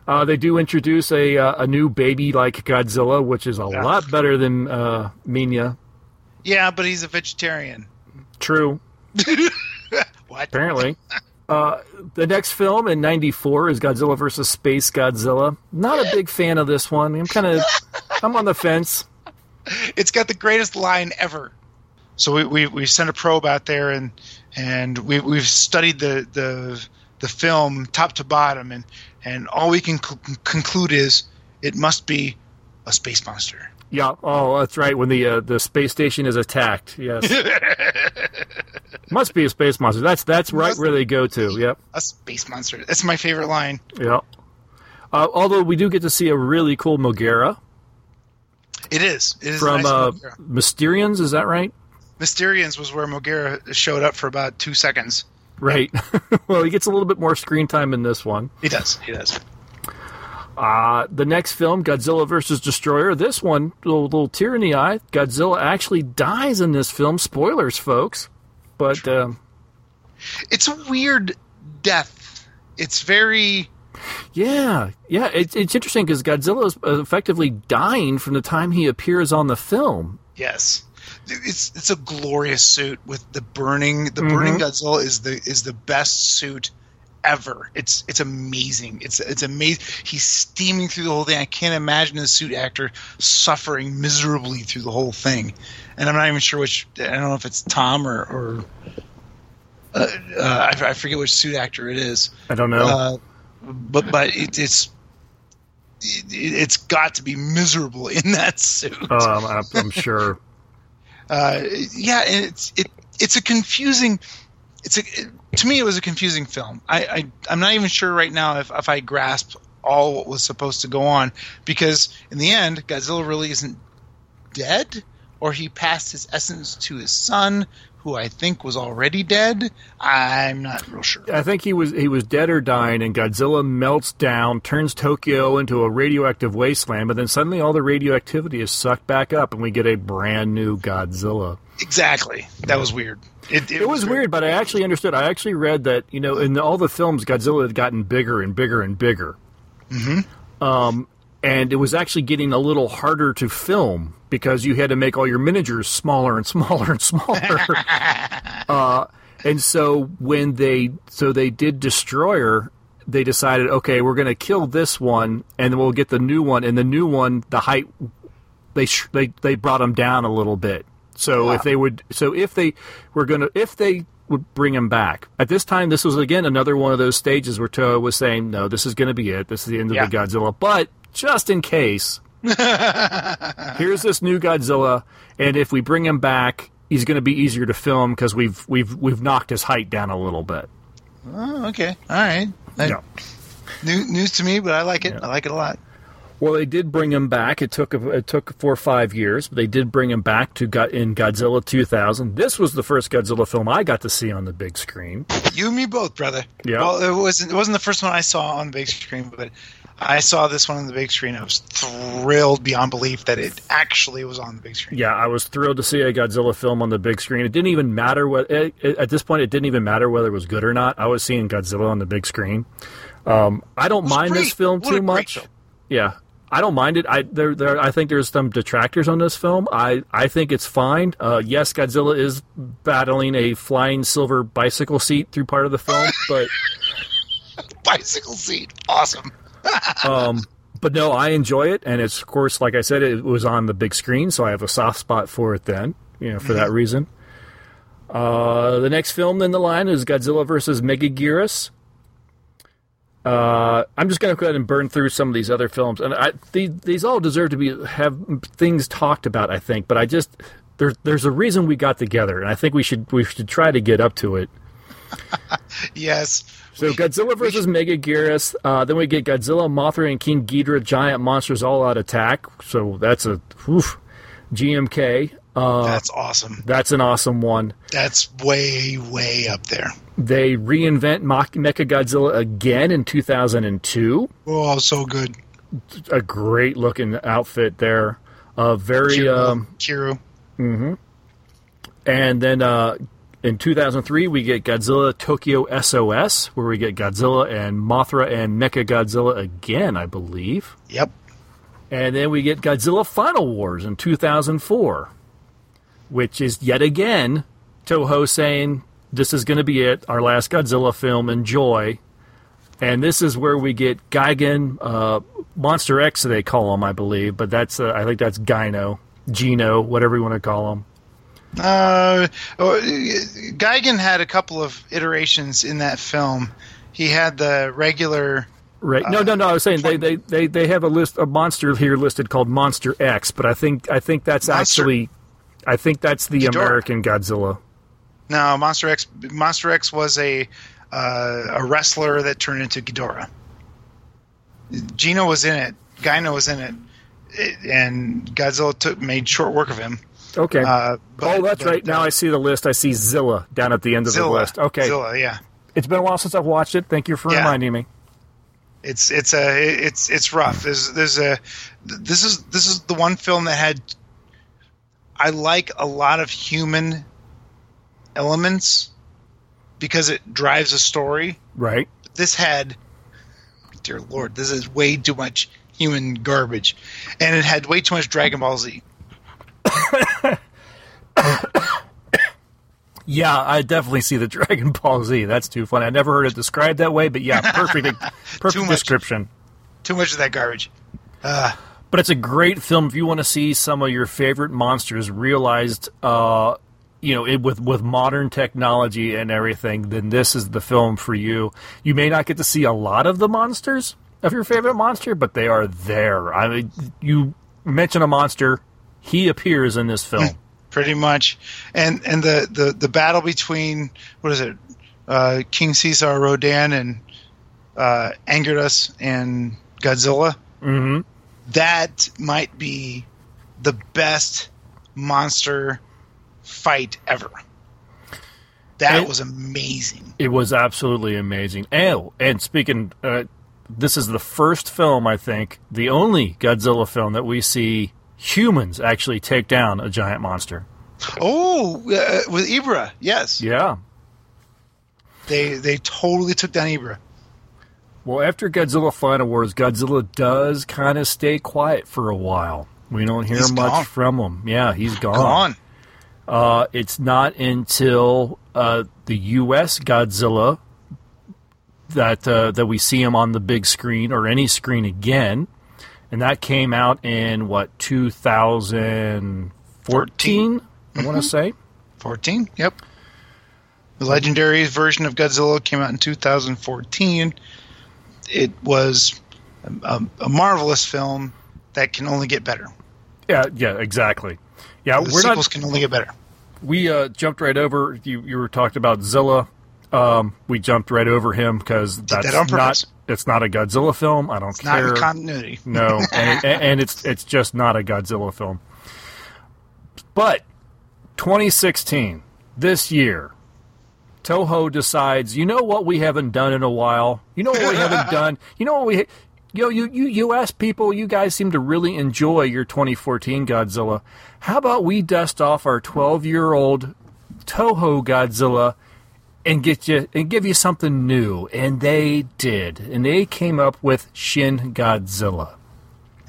Uh, they do introduce a uh, a new baby like Godzilla, which is a Yeah. lot better than uh, Minya. Yeah, but he's a vegetarian. True, What? apparently. Uh, the next film in '94 is Godzilla versus Space Godzilla. Not a big fan of this one. I'm kind of, I'm on the fence. it's got the greatest line ever. So we we, we sent a probe out there and and we we've studied the the the film top to bottom and and all we can cl- conclude is it must be a space monster. Yeah. Oh, that's right. When the uh, the space station is attacked. Yes. Must be a space monster. That's that's right where they go to. Yep. A space monster. That's my favorite line. Yep. Uh, although we do get to see a really cool Mogera It is. It is from nice uh, Mysterians. Is that right? Mysterians was where Mogera showed up for about two seconds. Right. well, he gets a little bit more screen time in this one. He does. He does. Uh, the next film, Godzilla versus Destoroyah. This one, little, little tear in the eye. Godzilla actually dies in this film. Spoilers, folks. But um, It's a weird death. It's very yeah, yeah, it, it's interesting because Godzilla is effectively dying from the time he appears on the film. Yes, it's it's a glorious suit with the burning. The burning Godzilla is the is the best suit ever. It's it's amazing. It's it's amazing. He's steaming through the whole thing. I can't imagine a suit actor suffering miserably through the whole thing. And I'm not even sure which. I don't know if it's Tom or or uh, uh, I, I forget which suit actor it is. I don't know. Uh, but but it, it's. It, it's got to be miserable in that suit. um, I'm, I'm sure. Uh, yeah, and it's it it's a confusing. it's a, it, to me it was a confusing film. I, I I'm not even sure right now if if I grasp all what was supposed to go on because in the end Godzilla really isn't dead or he passed his essence to his son who I think was already dead. I'm not real sure. I think he was he was dead or dying, and Godzilla melts down, turns Tokyo into a radioactive wasteland, but then suddenly all the radioactivity is sucked back up, and we get a brand new Godzilla. Exactly. That was weird. It, It was weird, but I actually understood. I actually read that you know in all the films, Godzilla had gotten bigger and bigger and bigger. Mm-hmm. Um, and it was actually getting a little harder to film because you had to make all your miniatures smaller and smaller and smaller. uh, and so when they so they did Destoroyah, they decided, okay, we're going to kill this one, and then we'll get the new one. And the new one, the height they sh- they they brought him down a little bit. So if they would, so if they were going to, if they would bring him back at this time, this was again another one of those stages where Toho was saying, no, this is going to be it. This is the end of Yeah. the Godzilla. But just in case, here's this new Godzilla, and if we bring him back, he's going to be easier to film because we've we've we've knocked his height down a little bit. Oh, okay. All right. That- Yeah. New, news to me, but I like it. I like it a lot. Well, they did bring him back. It took it took four or five years, but they did bring him back to in Godzilla 2000. This was the first Godzilla film I got to see on the big screen. You and me both, brother. Yeah. Well, it wasn't. It wasn't the first one I saw on the big screen, but I saw this one on the big screen. I was thrilled beyond belief that it actually was on the big screen. Yeah, I was thrilled to see a Godzilla film on the big screen. It didn't even matter what it, it- at this point. It didn't even matter whether it was good or not. I was seeing Godzilla on the big screen. Um, I don't mind this film What too much. film. Yeah, I don't mind it. I there, there I think there's some detractors on this film. I I think it's fine. Uh, yes, Godzilla is battling a flying silver bicycle seat through part of the film, but Bicycle seat, awesome. Um, but no, I enjoy it, and it's of course, like I said, it was on the big screen, so I have a soft spot for it. Then, you know, for that reason. Uh, the next film in the line is Godzilla versus Megaguirus. Uh, I'm just going to go ahead and burn through some of these other films, and I, these, these all deserve to be have things talked about. I think, but I just there's there's a reason we got together, and I think we should we should try to get up to it. Yes. So Godzilla versus Megaguirus. Uh, then we get Godzilla, Mothra, and King Ghidorah, giant monsters all out attack. So that's a oof, GMK. Uh, That's awesome. that's an awesome one. That's way, way up there. They reinvent Mach- Mechagodzilla again in 2002. Oh, so good. A great looking outfit there. Uh, very um, Kiryu. Mm-hmm. And then uh, in 2003 we get Godzilla Tokyo SOS, where we get Godzilla and Mothra and Mecha Godzilla again, I believe. Yep. And then we get Godzilla Final Wars in 2004, which is yet again Toho saying this is going to be it, our last Godzilla film. Enjoy. And this is where we get Gigan, uh, Monster X, they call him, I believe, but that's uh, I think that's Gino, Gino, whatever you want to call him. Uh, oh, Gigan had a couple of iterations in that film. He had the regular. Right? No, no, no. I was saying they, they, they, they have a list a monster here listed called Monster X, but I think I think that's Monster- actually I think that's the Ghidorah. American Godzilla. No, Monster X. Monster X was a uh, a wrestler that turned into Ghidorah. Gino was in it. Gino was in it, It- and Godzilla took made short work of him. Okay. Uh, but- oh, that's but, right. Now I see the list. I see Zilla down at the end of the list. Okay. Zilla, yeah. It's been a while since I've watched it. Thank you for Yeah. reminding me. It's it's a it's it's rough. There's there's a this is this is the one film that had I like a lot of human elements because it drives a story. Right. This had dear lord, this is way too much human garbage. And it had way too much Dragon Ball Z. Yeah, I definitely see the Dragon Ball Z. That's too funny. I never heard it described that way, but yeah, perfect, Too perfect much. description. Too much of that garbage. Uh, But it's a great film if you want to see some of your favorite monsters realized, uh, you know, it, with with modern technology and everything. Then this is the film for you. You may not get to see a lot of the monsters of your favorite monster, but they are there. I mean, you mention a monster, he appears in this film. pretty much. And and the the the battle between what is it, uh, King Caesar Rodan and uh, Anguirus and Godzilla. Mm-hmm. That might be the best monster fight ever. That It- was amazing. It was absolutely amazing. Oh, and speaking, uh, this is the first film, I think, the only Godzilla film that we see humans actually take down a giant monster. Oh, uh, with Ebirah, yes, Yeah. they they totally took down Ebirah. Well, after Godzilla Final Wars, Godzilla does kind of stay quiet for a while. We don't hear He's much gone. from him. Yeah, he's gone. Gone. Uh, it's not until uh, the U.S. Godzilla that uh, that we see him on the big screen or any screen again, and that came out in what 2014. I want to say. 14. Yep. The legendary version of Godzilla came out in 2014. It was a, a, marvelous film that can only get better. Yeah, yeah, exactly. Yeah, The we're sequels not. can only get better. We uh, jumped right over. You you were talking about Zilla. Um, we jumped right over him because that's that purpose. not. It's not a Godzilla film. I don't It's not care. in continuity. No, and, and, and it's it's just not a Godzilla film. But 2016, this year, Toho decides, you know what we haven't done in a while. You know what we haven't done. You know what we. Yo, you, you U.S. people, you guys seem to really enjoy your 2014 Godzilla. How about we dust off our 12 year old Toho Godzilla and get you and give you something new? And they did, and they came up with Shin Godzilla.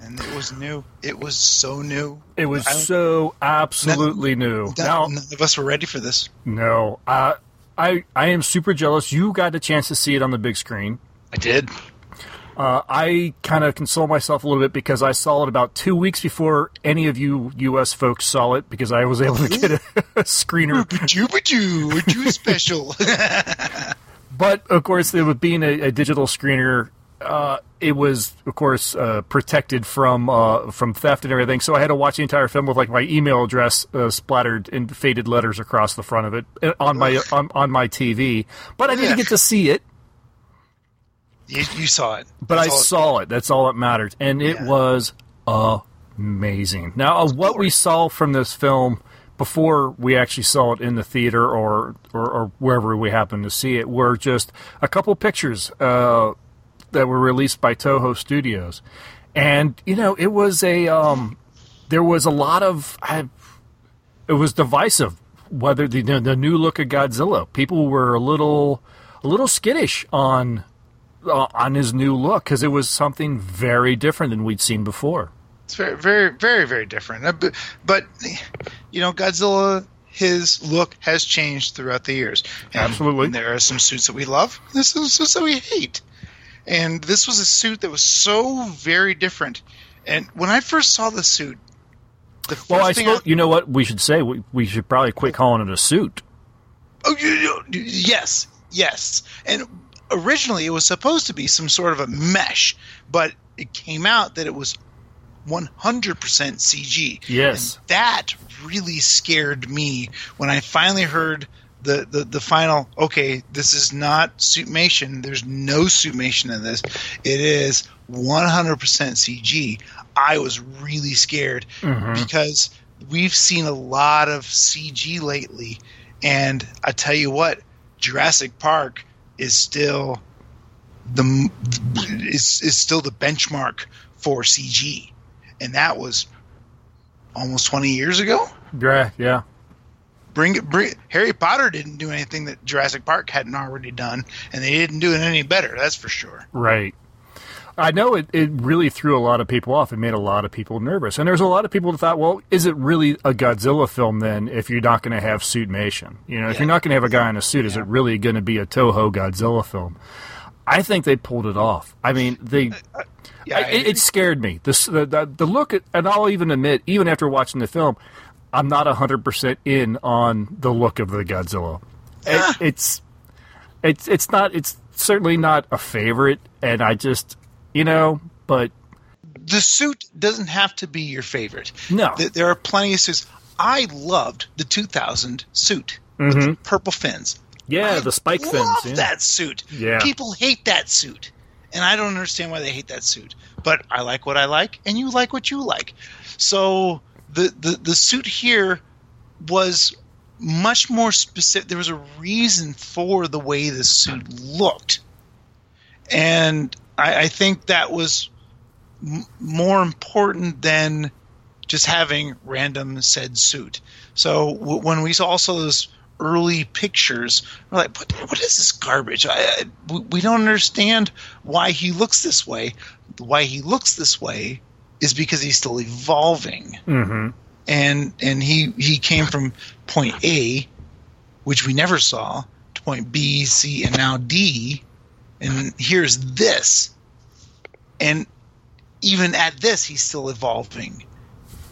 And it was new. It was so new. It was so absolutely new. None, Now, none of us were ready for this. no, uh, I I am super jealous. You got a chance to see it on the big screen. I did. Uh, I kind of console myself a little bit because I saw it about two weeks before any of you U.S. folks saw it because I was able to get a, a screener. Bajoo, bajoo, we're too special. But of course, it being a, a digital screener, uh, it was of course uh, protected from uh, from theft and everything. So I had to watch the entire film with like my email address uh, splattered in faded letters across the front of it uh, on my on, on my TV. But I didn't get to see it. You, you saw it. But That's I saw it. That's all that matters, and it Yeah. was amazing. Now, what we saw from this film before we actually saw it in the theater or or, or wherever we happened to see it were just a couple pictures uh, that were released by Toho Studios, and you know, it was a um, there was a lot of I, it was divisive whether the the new look of Godzilla. People were a little a little skittish on uh, on his new look because it was something very different than we'd seen before. It's very, very, very, very different. Uh, But, but you know, Godzilla, his look has changed throughout the years. And Absolutely. there are some suits that we love. There's some suits that we hate. And this was a suit that was so very different. And when I first saw the suit, the first Well, I thing suppose you know what we should say. We, we should probably quit calling it a suit. Oh, you, you, yes, yes. And originally, it was supposed to be some sort of a mesh, but it came out that it was 100% CG. Yes. And that really scared me when I finally heard the, the, the final. Okay, this is not suitmation. There's no suitmation in this. It is 100% CG. I was really scared mm-hmm. because we've seen a lot of CG lately, and I tell you what, Jurassic Park is still the is is still the benchmark for CG, and that was almost 20 years ago. Yeah, yeah. Bring it, bring Harry Potter didn't do anything that Jurassic Park hadn't already done, and they didn't do it any better. That's for sure. Right. I know it, it really threw a lot of people off. It made a lot of people nervous. And there's a lot of people that thought, well, is it really a Godzilla film then if you're not going to have suitmation? You know, if Yeah. you're not going to have a guy in a suit, is it really going to be a Toho Godzilla film? I think they pulled it off. I mean, they. Uh, uh, yeah, I, it, it scared me. The, the, the, the look, at, and I'll even admit, even after watching the film, I'm not 100% in on the look of the Godzilla. It, it's it's it's not it's certainly not a favorite and I just you know, but the suit doesn't have to be your favorite. No. There are plenty of suits. I loved the 2000 suit, Mhm. with the purple fins. Yeah, I the spike fins. yeah. that suit. Yeah. People hate that suit. And I don't understand why they hate that suit. But I like what I like, and you like what you like. So the, the, the suit here was much more specific. There was a reason for the way the suit looked. And I, I think that was m- more important than just having random said suit. So w- when we saw also those early pictures, we're like, what, what is this garbage? I, I, we- we don't understand why he looks this way. Why he looks this way is because he's still evolving, Mhm. and and he he came from point A, which we never saw, to point B, C, and now D, and here's this, and even at this, he's still evolving.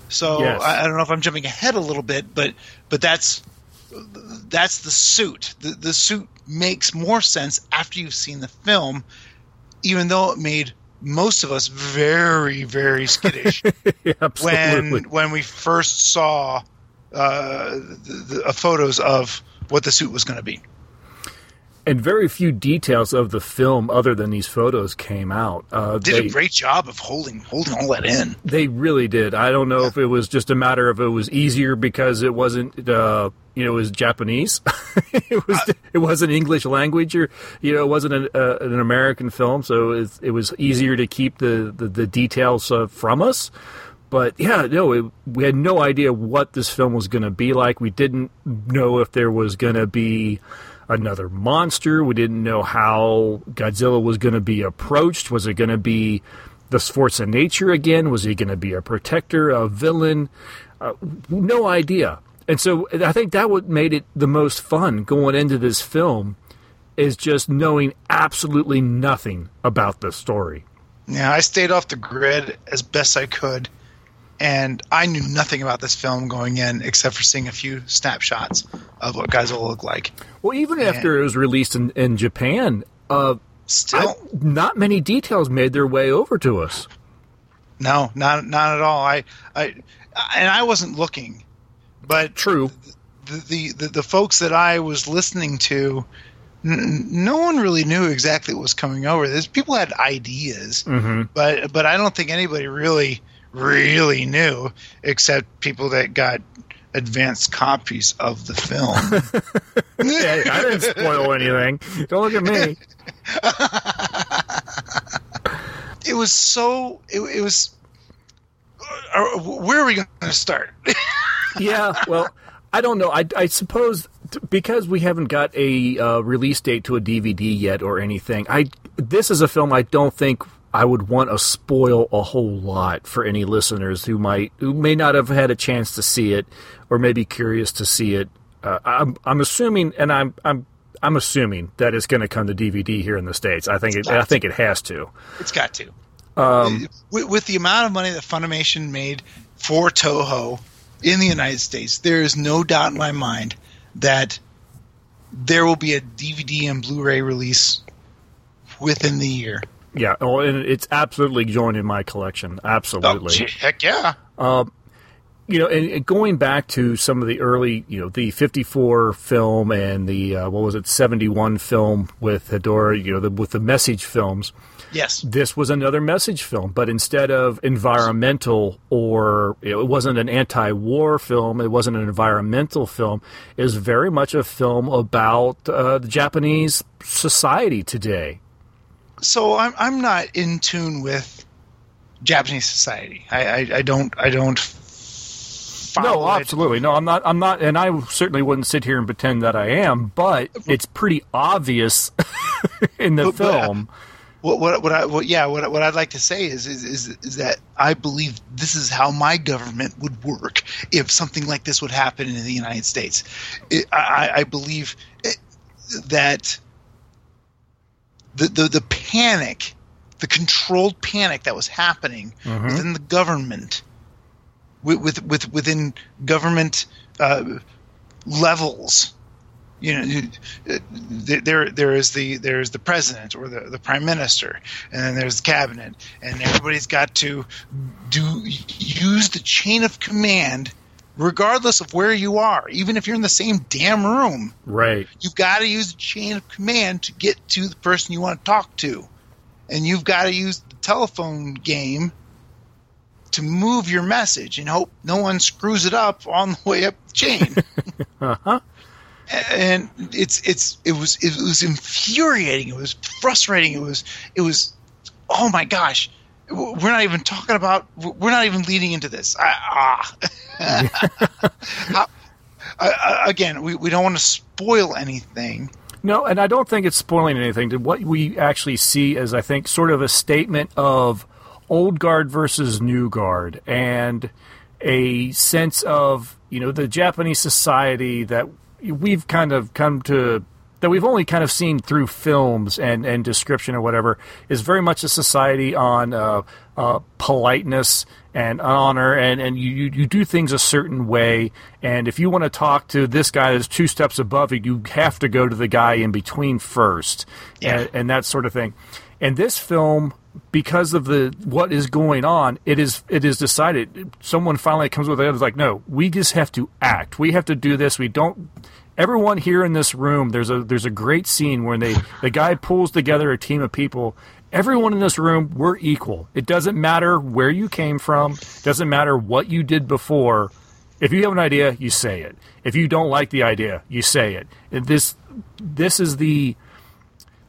So Yes. I, I don't know if I'm jumping ahead a little bit, but but that's that's the suit. The, the suit makes more sense after you've seen the film, even though it made most of us very very skittish Absolutely. when when we first saw uh, the, the uh, photos of what the suit was going to be. And very few details of the film other than these photos came out. Uh, Did they, a great job of holding holding all that in. They really did. I don't know if it was just a matter of it was easier because it wasn't, uh, you know, it was Japanese. it was it wasn't English language, or you know, it wasn't an, uh, an American film, so it, it was easier to keep the the, the details uh, from us. But yeah, no, it, we had no idea what this film was going to be like. We didn't know if there was going to be another monster. We didn't know how Godzilla was going to be approached. Was it going to be the force of nature again? Was he going to be a protector, a villain? Uh, no idea. And so I think that what made it the most fun going into this film is just knowing absolutely nothing about the story. Yeah, I stayed off the grid as best I could, and I knew nothing about this film going in except for seeing a few snapshots of what Godzilla looked like. Well, even after it was released in, in Japan, uh, Still, I- not many details made their way over to us. no, not not at all. I, I, and I wasn't looking, but True. the the, the, the folks that I was listening to, n- no one really knew exactly what was coming over. There's people had ideas, but but I don't think anybody really really knew except people that got advanced copies of the film. Yeah, I didn't spoil anything. Don't look at me. it was so it, it was. uh, Where are we going to start? yeah, well, I don't know. I, I suppose t- because we haven't got a uh, release date to a DVD yet or anything. I this is a film I don't think I would want to spoil a whole lot for any listeners who might who may not have had a chance to see it or may be curious to see it. Uh, I'm I'm assuming, and I'm I'm I'm assuming that it's going to come to DVD here in the states. I think it, I think it has to. It's got to. with, with the amount of money that Funimation made for Toho in the United States, there is no doubt in my mind that there will be a DVD and Blu-ray release within the year. Yeah, oh, and it's absolutely joined in my collection. Absolutely. Oh, gee, heck yeah! you know, and, and going back to some of the early, you know, the '54 film and the uh, what was it, '71 film with Hedorah, you know, the, with the message films. Yes, This was another message film, but instead of environmental or you know, it wasn't an anti-war film, it wasn't an environmental film. It was very much a film about uh, the Japanese society today. So I'm I'm not in tune with Japanese society. I I, I don't I don't. No, it. absolutely. No, I'm not. I'm not, and I certainly wouldn't sit here and pretend that I am. But it's pretty obvious in the But- but, uh, film. what what what I what, yeah what what I'd like to say is, is is is that I believe this is how my government would work if something like this would happen in the United States. It, I, I believe it, that the, the the panic, the controlled panic that was happening within the government, with, with with within government uh, levels. You know uh, there there is the there is the president or the, the prime minister and then there's the cabinet and everybody's got to do use the chain of command regardless of where you are, even if you're in the same damn room. Right. You've got to use the chain of command to get to the person you want to talk to. And you've got to use the telephone game to move your message and hope no one screws it up on the way up the chain. Uh-huh. And it's it's it was it was infuriating. It was frustrating. It was it was oh my gosh. We're not even talking about. We're not even leading into this. I, ah. How, uh, again, we, we don't want to spoil anything. No, and I don't think it's spoiling anything. What we actually see is, I think, sort of a statement of old guard versus new guard, and a sense of you know the Japanese society that we've kind of come to that we've only kind of seen through films and, and description or whatever is very much a society on uh, uh, politeness and honor. And, and you, you, do things a certain way. And if you want to talk to this guy that's two steps above you you have to go to the guy in between first. Yeah. and, and that sort of thing. And this film because of the what is going on it is it is decided. Someone finally comes with it it's like no we just have to act. We have to do this. We don't everyone here in this room there's a there's a great scene where they the guy pulls together a team of people. Everyone in this room we're equal. It doesn't matter where you came from. Doesn't matter what you did before. If you have an idea you say it. If you don't like the idea you say it. This this is the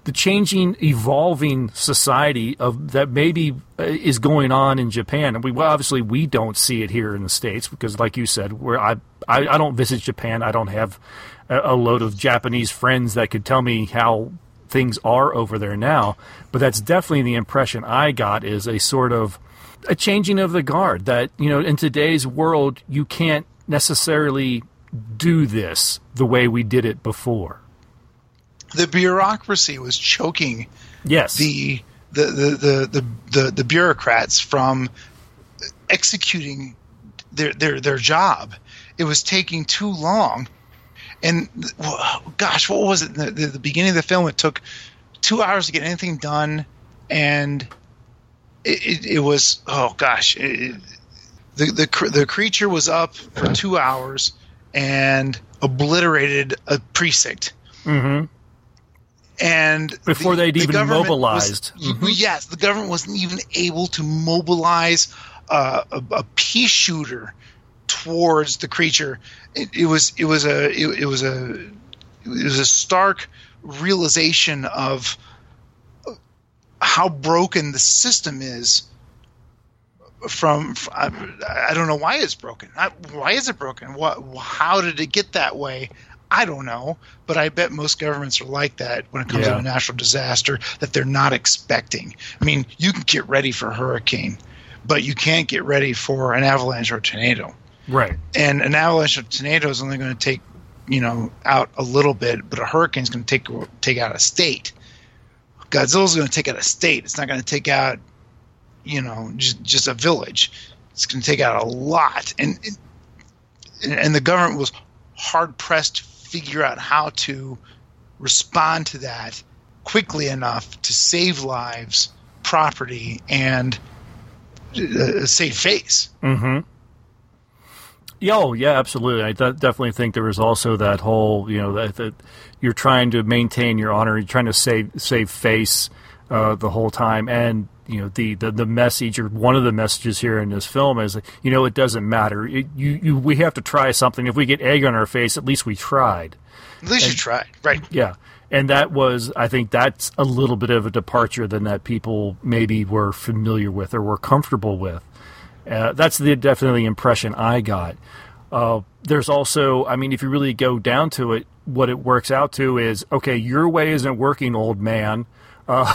the changing, evolving society of that maybe uh, is going on in Japan, and we well, obviously we don't see it here in the states because, like you said, where I, I I don't visit Japan, I don't have a, load of Japanese friends that could tell me how things are over there now. But that's definitely the impression I got is a sort of a changing of the guard that you know in today's world you can't necessarily do this the way we did it before. The bureaucracy was choking Yes. the the the the the, the, the bureaucrats from executing their their their job. It was taking too long, and gosh, what was it? The, the, the beginning of the film, it took two hours to get anything done, and it, it, it was oh gosh, it, the the cr- the creature was up for two hours and obliterated a precinct Mm-hmm. and Before the- they'd the even mobilized. was- Yes, the government wasn't even able to mobilize uh, a, a pea shooter towards the creature. It, it was it was a it, it was a it was a stark realization of how broken the system is. From, from I, I don't know why it's broken. I, why is it broken? What? How did it get that way? I don't know, but I bet most governments are like that when it comes Yeah. to a natural disaster that they're not expecting. I mean, you can get ready for a hurricane, but you can't get ready for an avalanche or a tornado. Right. And an avalanche or tornado is only going to take, you know, out a little bit, but a hurricane is going to take take out a state. Godzilla's going to take out a state. It's not going to take out, you know, just just a village. It's going to take out a lot, and and, and the government was hard pressed to figure out how to respond to that quickly enough to save lives, property, and uh, save face. Mm-hmm. Yeah, oh, yeah, absolutely. I de- definitely think there was also that whole, you know, that, that you're trying to maintain your honor, you're trying to save save face uh, the whole time, and you know the, the the message or one of the messages here in this film is, you know, it doesn't matter. It, you, you we have to try something. If we get egg on our face, at least we tried. At least you tried, right? Yeah. And that was, I think that's a little bit of a departure than that people maybe were familiar with or were comfortable with. Uh, that's the definitely impression I got. Uh, there's also, I mean, if you really go down to it, what it works out to is okay, your way isn't working, old man. Uh,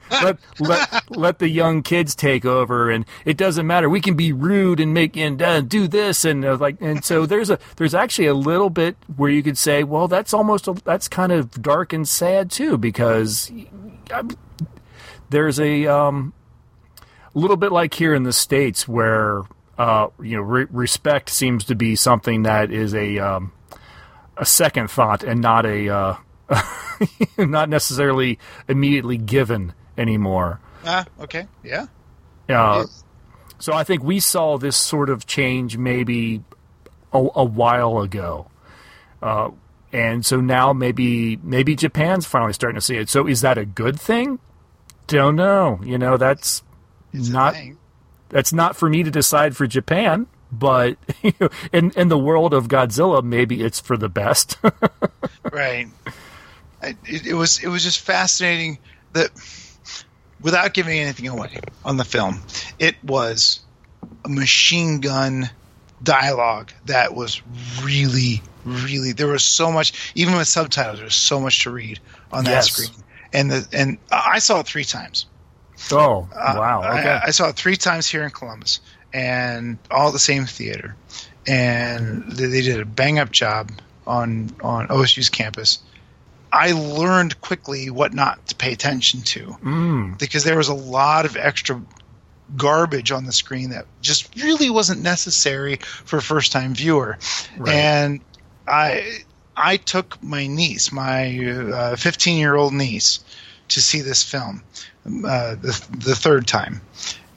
let let let the young kids take over, and it doesn't matter. We can be rude and make and uh, do this and uh, like, and so there's a there's actually a little bit where you could say, well, that's almost a, that's kind of dark and sad too, because um, there's a um, a little bit like here in the states where uh, you know re- respect seems to be something that is a um, a second thought and not a uh, not necessarily immediately given anymore. Ah, okay, yeah. Uh, so I think we saw this sort of change maybe a, a while ago. Uh, and so now maybe maybe Japan's finally starting to see it. So is that a good thing? Don't know. You know, that's It's not that's not for me to decide for Japan. But in in the world of Godzilla, maybe it's for the best. right. I, it, it was it was just fascinating that without giving anything away on the film, it was a machine gun dialogue that was really really there was so much even with subtitles there was so much to read on that Yes. screen and the and I saw it three times oh Uh, wow! Okay. I, I saw it three times here in Columbus, and all the same theater. And they, they did a bang up job on on OSU's campus. I learned quickly what not to pay attention to mm, because there was a lot of extra garbage on the screen that just really wasn't necessary for a first time viewer. Right. And I I took my niece, my 15 year old niece, to see this film uh, the the third time,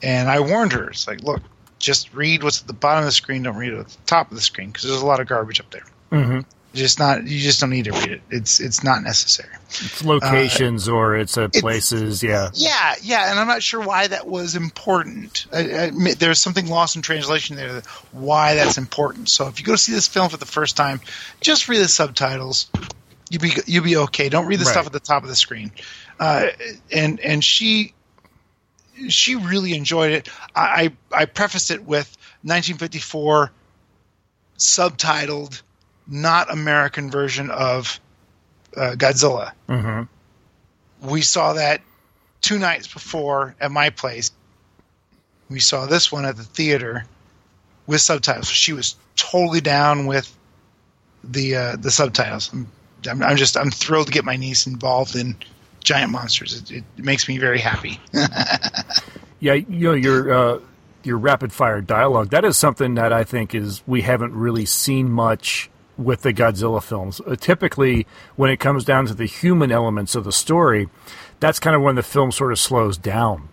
and I warned her. It's like, look, just read what's at the bottom of the screen. Don't read it at the top of the screen because there's a lot of garbage up there. hmm Just not. You just don't need to read it. It's it's not necessary. It's locations or it's uh, it's- places. Yeah. Yeah, yeah, and I'm not sure why that was important. I, I admit there's something lost in translation there. that- Why that's important. So if you go see this film for the first time, just read the subtitles. You be you be okay. Don't read the Right. stuff at the top of the screen. Uh, and and she she really enjoyed it. I I I prefaced it with 1954 subtitled, not American version of uh, Godzilla hmm we saw that two nights before at my place. We saw this one at the theater with subtitles. She was totally down with the uh, the subtitles. I'm, I'm, I'm just I'm thrilled to get my niece involved in giant monsters. It, it makes me very happy. Yeah, you know your uh, your rapid fire dialogue. That is something that I think is we haven't really seen much with the Godzilla films. Uh, typically, when it comes down to the human elements of the story, that's kind of when the film sort of slows down.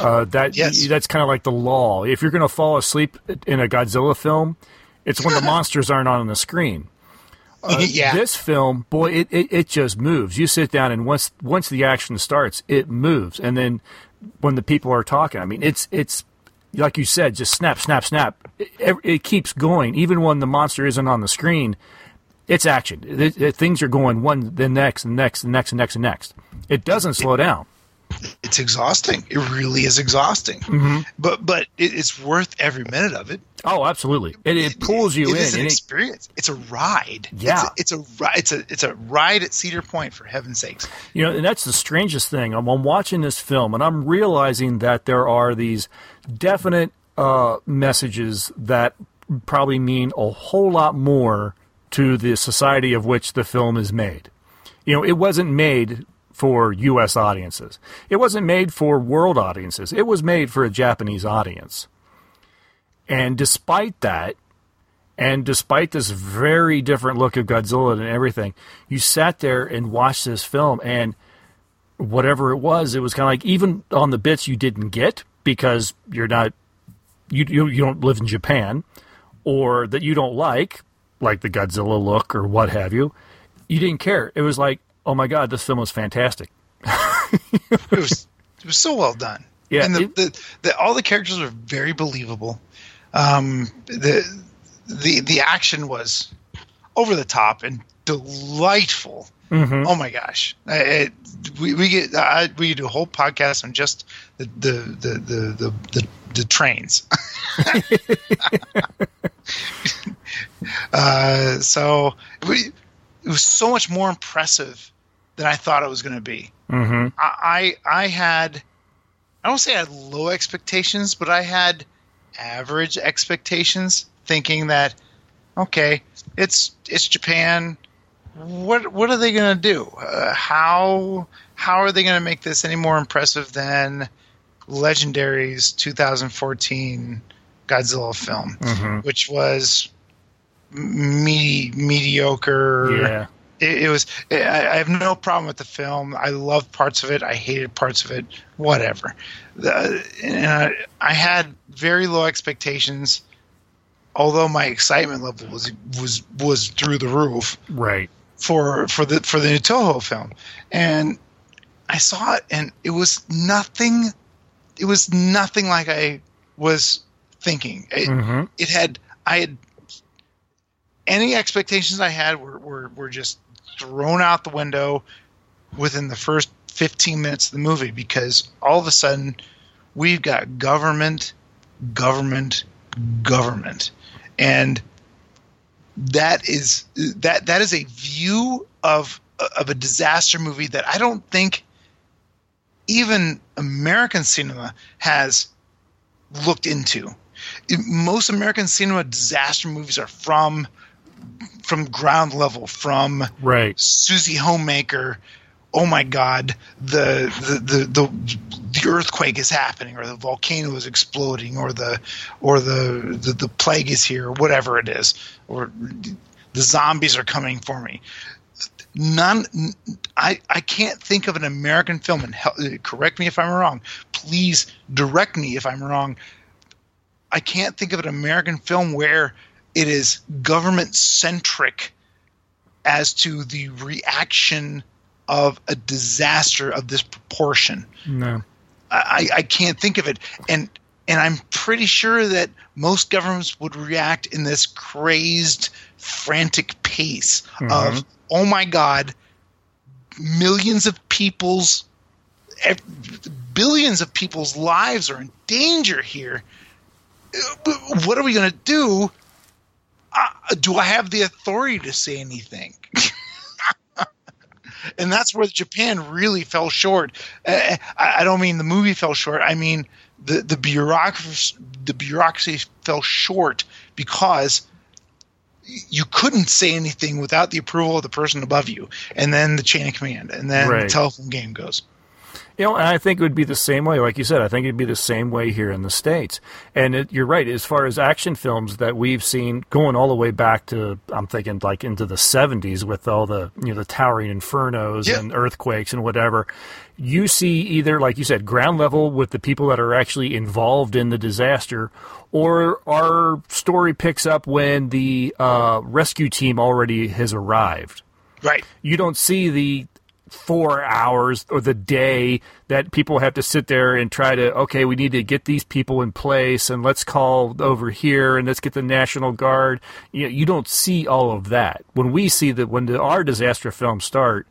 Uh, that Yes. that's kind of like the law. If you're going to fall asleep in a Godzilla film, it's when the monsters aren't on the screen. Uh, yeah, This film, boy, it, it, it just moves. You sit down and once once the action starts, it moves. And then when the people are talking, I mean, it's it's like you said, just snap, snap, snap. It, it keeps going, even when the monster isn't on the screen. It's action. It, things are going one, the next, and next, and next, and next, and next. It doesn't slow down. It's exhausting. It really is exhausting. Mm-hmm. But but it, it's worth every minute of it. Oh, absolutely. It, it pulls you in. an and it, experience. It's a ride. Yeah. it's a, it's a it's a it's a ride at Cedar Point for heaven's sakes. You know, and that's the strangest thing. I'm, I'm watching this film and I'm realizing that there are these definite uh, messages that probably mean a whole lot more to the society of which the film is made. You know, it wasn't made for U.S. audiences. It wasn't made for world audiences. It was made for a Japanese audience. And despite that, and despite this very different look of Godzilla and everything, you sat there and watched this film, and whatever it was, it was kind of like even on the bits you didn't get because you're not you you, you don't live in Japan, or that you don't like, like the Godzilla look or what have you. You didn't care. It was like, oh my god, this film was fantastic. It was it was so well done. Yeah, and the, it- the, the all the characters were very believable. Um, the the the action was over the top and delightful. Mm-hmm. Oh my gosh! I- It, we we get I, we do a whole podcast on just the the the the the, the, the trains. uh, so we, it was so much more impressive than I thought it was going to be. Mm-hmm. I I I had I don't say I had low expectations, but I had average expectations, thinking that okay, it's it's Japan. What what are they going to do? Uh, how how are they going to make this any more impressive than Legendary's 2014 Godzilla film, Mhm. which was me- mediocre Yeah. it, it was I, I have no problem with the film i loved parts of it i hated parts of it whatever the, and I, I had very low expectations although my excitement level was was was through the roof Right. for for the for the new Toho film, and I saw it, and it was nothing. It was nothing like I was thinking. It, Mhm. it had I had any expectations I had were, were were just thrown out the window within the first 15 minutes of the movie because all of a sudden we've got government, government, government, and that is that that is a view of of a disaster movie that I don't think even American cinema has looked into. Most American cinema disaster movies are from from ground level, from Right. Susie Homemaker. Oh my God, the the, the the the earthquake is happening, or the volcano is exploding, or the or the the, the plague is here, or whatever it is, or the zombies are coming for me. None, I I can't think of an American film, and hel- correct me if I'm wrong. Please direct me if I'm wrong. I can't think of an American film where it is government centric as to the reaction of a disaster of this proportion. No. I, I can't think of it, and and I'm pretty sure that most governments would react in this crazed, frantic pace of oh my god, millions of people's, billions of people's lives are in danger here. Uh, What are we going to do? Uh, do I have the authority to say anything? and that's where Japan really fell short. Uh, I, don't mean the movie fell short. I mean the the bureaucracy the bureaucracy fell short because you couldn't say anything without the approval of the person above you, and then the chain of command, and then the telephone game goes. You know, and I think it would be the same way, like you said. I think it'd be the same way here in the states. And it, you're right, as far as action films that we've seen, going all the way back to, I'm thinking like into the '70s with all the you know the towering infernos Yeah. and earthquakes and whatever. You see either, like you said, ground level with the people that are actually involved in the disaster, or our story picks up when the uh, rescue team already has arrived Right. you don't see the four hours or the day that people have to sit there and try to okay we need to get these people in place and let's call over here and let's get the national guard. You, know, you don't see all of that. When we see that when the, our disaster films start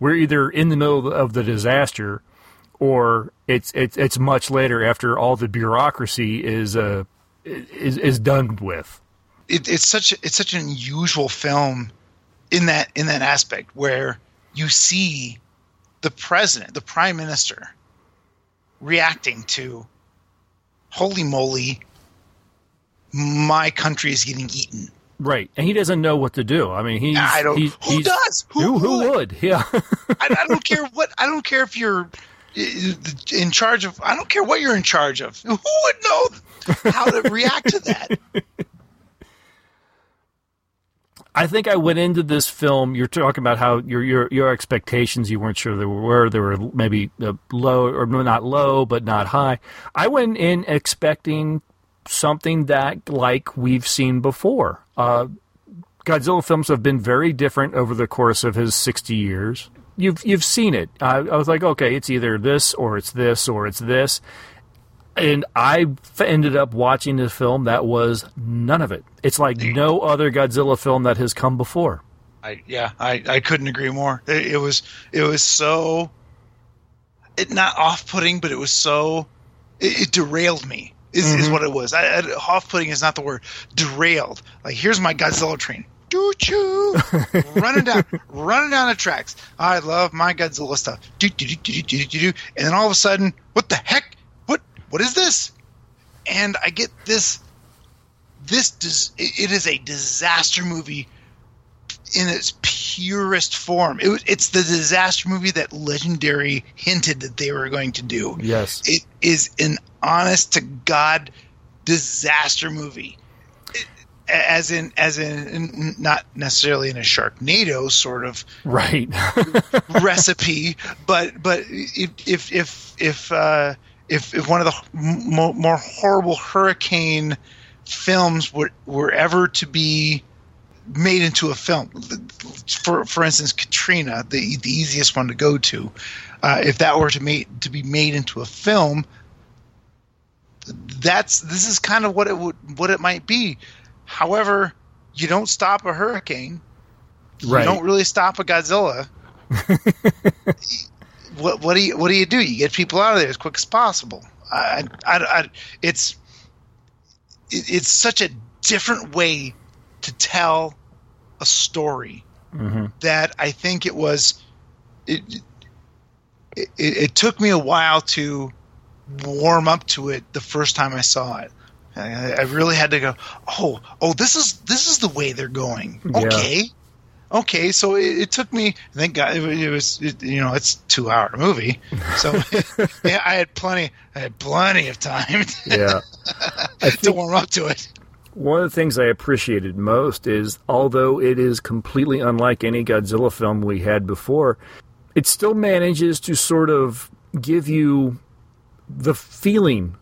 we're either in the middle of the disaster or it's it's it's much later after all the bureaucracy is uh is is done with. It, it's such it's such an unusual film in that in that aspect where you see the president, the prime minister, reacting to holy moly, my country is getting eaten. Right, and he doesn't know what to do. I mean, he's I don't- he's- who he's- does? Who Who, who would? would? Yeah, I, I don't care what I don't care if you're uh, in charge of. I don't care what you're in charge of. Who would know how to react to that? I think I went into this film. You're talking about how your your your expectations. You weren't sure there were. They were maybe uh, low or not low, but not high. I went in expecting something that like we've seen before. Uh, Godzilla films have been very different over the course of his 60 years. You've you've seen it. I, I was like, okay, it's either this or it's this or it's this, and I ended up watching this film that was none of it. It's like no other Godzilla film that has come before. I yeah, I, I couldn't agree more. It, it was it was so it not off putting, but it was so it, it derailed me. Is, is mm-hmm. what it was. I, I, off putting is not the word. Derailed. Like here's my Godzilla train. Doo choo, running down, running down the tracks. I love my Godzilla stuff. Do do do do do do do. And then all of a sudden, what the heck? What is this? And I get this. This dis- it is a disaster movie in its purest form. It, was- it's the disaster movie that Legendary hinted that they were going to do. Yes. It is an honest to God disaster movie. It- as in, as in, in- not necessarily in a Sharknado sort of Right. recipe, but but if if if if, uh, if, if one of the mo- more horrible hurricane films were were ever to be made into a film. For for instance, Katrina, the the easiest one to go to, uh, if that were to made to be made into a film, that's this is kind of what it would what it might be. However, you don't stop a hurricane. Right. You don't really stop a Godzilla. what what do you what do you do? You get people out of there as quick as possible. I, I, I, it's it, it's such a different way to tell a story mm-hmm. that I think it was it, it it took me a while to warm up to it the first time I saw it. I, I really had to go. Oh, oh, this is this is the way they're going. Yeah. Okay. So it, it took me. Thank God it, it was. It, you know, it's a two hour movie, so yeah, I had plenty. I had plenty of time Yeah. I to warm up to it. one of the things I appreciated most is although it is completely unlike any Godzilla film we had before, it still manages to sort of give you the feeling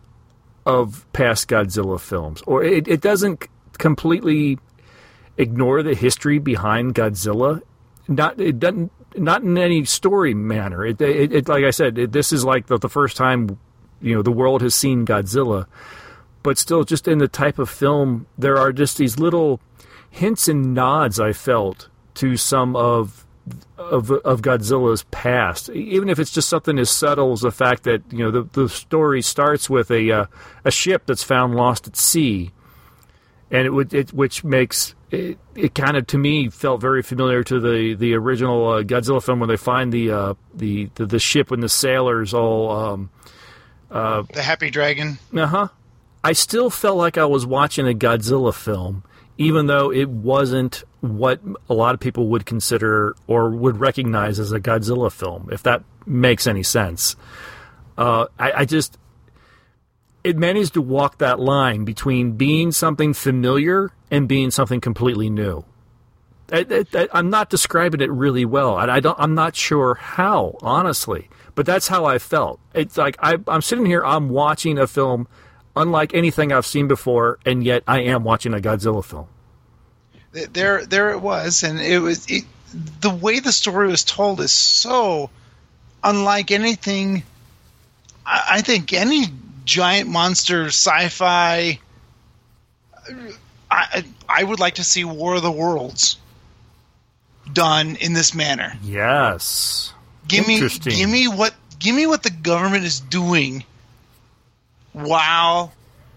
of past Godzilla films. Or it, it doesn't completely ignore the history behind Godzilla. Not it doesn't not in any story manner. It, it, it like I said, it, this is like the, the first time you know the world has seen Godzilla, but still, just in the type of film, there are just these little hints and nods I felt to some of of of Godzilla's past, even if it's just something as subtle as the fact that you know the the story starts with a uh, a ship that's found lost at sea, and it would it which makes it, it kind of to me felt very familiar to the the original uh, Godzilla film when they find the uh, the, the the ship when the sailors all um, The Happy Dragon. uh huh. I still felt like I was watching a Godzilla film, even though it wasn't what a lot of people would consider or would recognize as a Godzilla film, if that makes any sense. Uh, I, I just. It managed to walk that line between being something familiar and being something completely new. I, I, I'm not describing it really well, and I don't. I'm not sure how, honestly. But that's how I felt. It's like I, I'm sitting here. I'm watching a film unlike anything I've seen before, and yet I am watching a Godzilla film. there there it was and it was it, the way the story was told is so unlike anything I, I think any giant monster sci-fi I I would like to see War of the Worlds done in this manner. Yes. Give me give me what give me what the government is doing while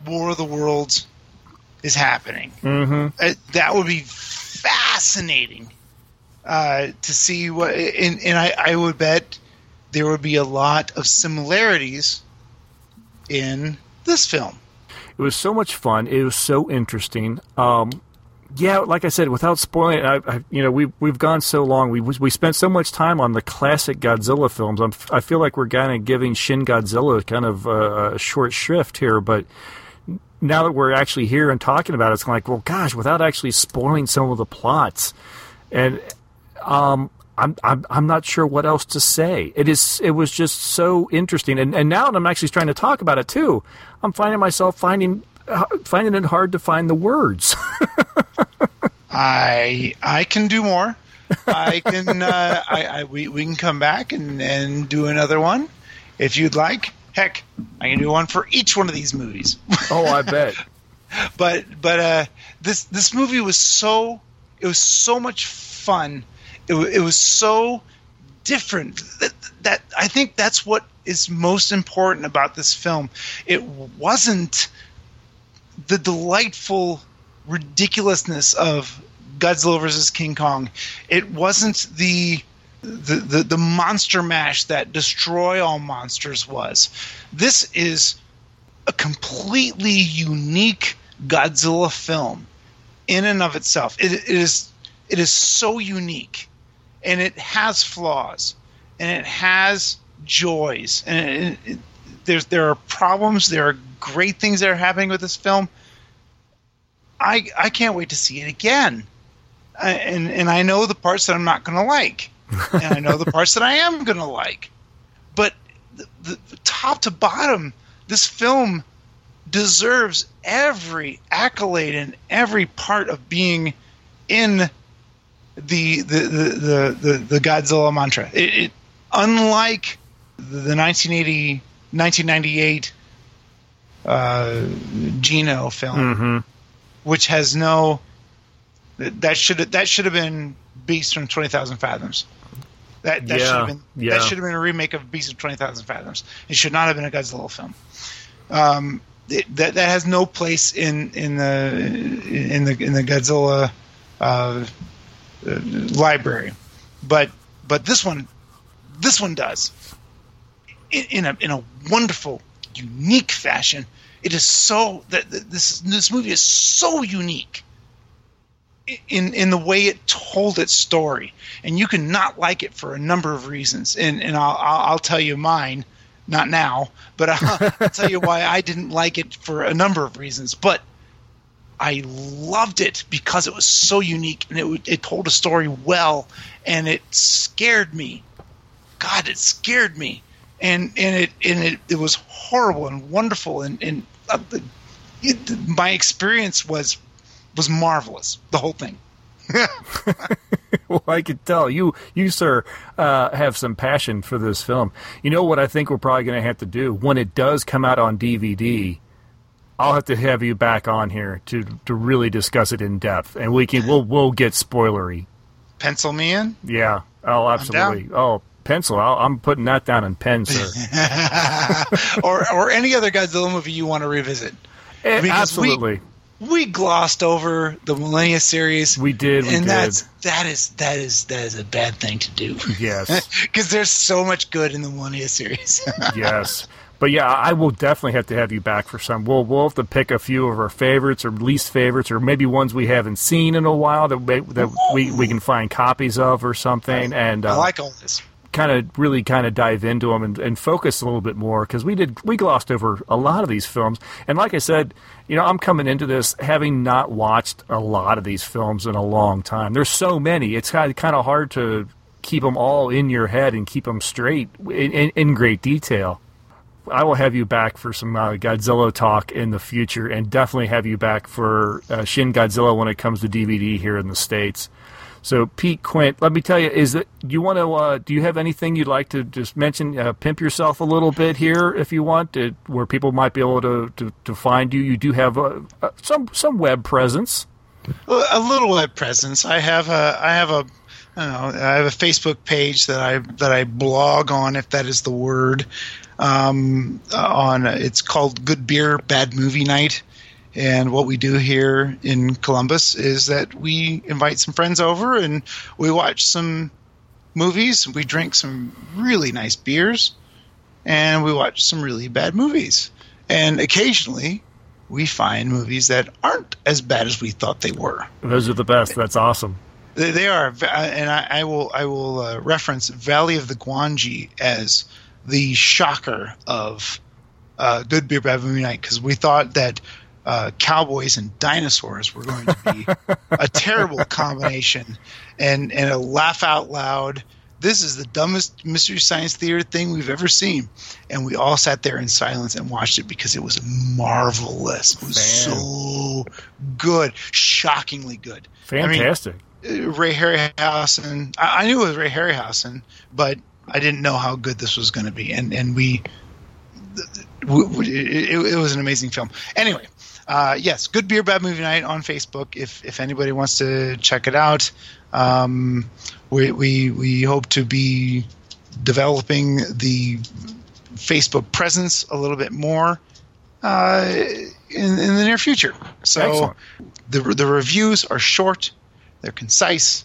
War of the Worlds is happening. Mm-hmm. Uh, that would be fascinating uh, to see what. And, and I, I would bet there would be a lot of similarities in this film. It was so much fun. It was so interesting. Um, yeah, like I said, without spoiling it, I, I, you know, we we've gone so long. We we spent so much time on the classic Godzilla films. I'm, I feel like we're kind of giving Shin Godzilla kind of a short shrift here, but now that we're actually here and talking about it, it's like, well, gosh, without actually spoiling some of the plots, and um, I'm, I'm I'm not sure what else to say. It is it was just so interesting, and and now that I'm actually trying to talk about it too, I'm finding myself finding uh, finding it hard to find the words. I I can do more. I can. Uh, I, I we, we can come back and, and do another one if you'd like. Heck, I can do one for each one of these movies. oh, I bet. but but uh, this this movie was so it was so much fun. It, it was so different that, that I think that's what is most important about this film. It wasn't the delightful ridiculousness of Godzilla versus King Kong. It wasn't the the, the, the monster mash that Destroy All Monsters was. This is a completely unique Godzilla film in and of itself. It, it is it is so unique, and it has flaws, and it has joys, and it, it, there's there are problems. There are great things that are happening with this film. I I can't wait to see it again, I, and and I know the parts that I'm not going to like, and I know the parts that I am going to like, but the, the top to bottom, this film deserves every accolade and every part of being in the the the the, the, the Godzilla mantra. It, it unlike the 1980 1998 uh, Gino film, Mm-hmm. which has no that should that should have been Beast from Twenty Thousand Fathoms. That that Yeah, should have been yeah. that should have been a remake of Beast of Twenty Thousand Fathoms. It should not have been a Godzilla film. Um, it, that that has no place in in the in the in the Godzilla uh, uh, library, but but this one this one does in, a in a wonderful unique fashion. It is so that this this movie is so unique in in the way it told its story, and you can not like it for a number of reasons. And and I'll I'll, I'll tell you mine, not now, but I'll, I'll tell you why I didn't like it for a number of reasons. But I loved it because it was so unique and it it told a story well, and it scared me. God, it scared me, and and it and it, it was horrible and wonderful, and and uh, the- it, my experience was was marvelous. The whole thing. well, I could tell you, you sir, uh, have some passion for this film. You know what I think we're probably going to have to do when it does come out on DVD. I'll have to have you back on here to to really discuss it in depth, and we can we'll we'll get spoilery. Pencil me in. Yeah, oh, absolutely. Oh, pencil. I'll, I'm putting that down in pen, sir. or or any other Godzilla movie you want to revisit. Eh, Because we- absolutely. We glossed over the Millennia series. We did, we and did. that's that is that is that is a bad thing to do. Yes. because there's so much good in the Millennia series. yes. But yeah, I will definitely have to have you back for some. We'll we'll have to pick a few of our favorites or least favorites, or maybe ones we haven't seen in a while that we, that we, we can find copies of or something, and I uh, like all this. Kind of really kind of dive into them and, and focus a little bit more because we did we glossed over a lot of these films. And like I said, you know, I'm coming into this having not watched a lot of these films in a long time. There's so many; it's kind of, kind of hard to keep them all in your head and keep them straight in, in, in great detail. I will have you back for some uh, Godzilla talk in the future, and definitely have you back for uh, Shin Godzilla when it comes to DVD here in the states. So, Pete Quint, let me tell you, is that do you want to? Uh, do you have anything you'd like to just mention? Uh, pimp yourself a little bit here, if you want, to, where people might be able to, to, to find you. You do have uh, uh, some some web presence. a little web presence. I have a I have a I know I have a Facebook page that I that I blog on if that is the word. Um, on it's called Good Beer Bad Movie Night, and what we do here in Columbus is that we invite some friends over and we watch some movies. We drink some really nice beers, and we watch some really bad movies. And occasionally, we find movies that aren't as bad as we thought they were. Those are the best. That's awesome. They, they are, and I, I will I will uh, reference Valley of the Gwangi as the shocker of uh, Good Beer Bad Movie Night because we thought that uh, cowboys and dinosaurs were going to be a terrible combination, and and a laugh out loud. This is the dumbest mystery science theater thing we've ever seen, and we all sat there in silence and watched it because it was marvelous. It was Fan- so good, shockingly good. I mean, Fantastic. Ray Harryhausen. I, I knew it was Ray Harryhausen, but I didn't know how good this was going to be, and and we, it, it was an amazing film. Anyway, uh, yes, good beer, bad movie night on Facebook. If if anybody wants to check it out, um, we we we hope to be developing the Facebook presence a little bit more uh, in, in the near future. So Excellent. the the reviews are short, they're concise,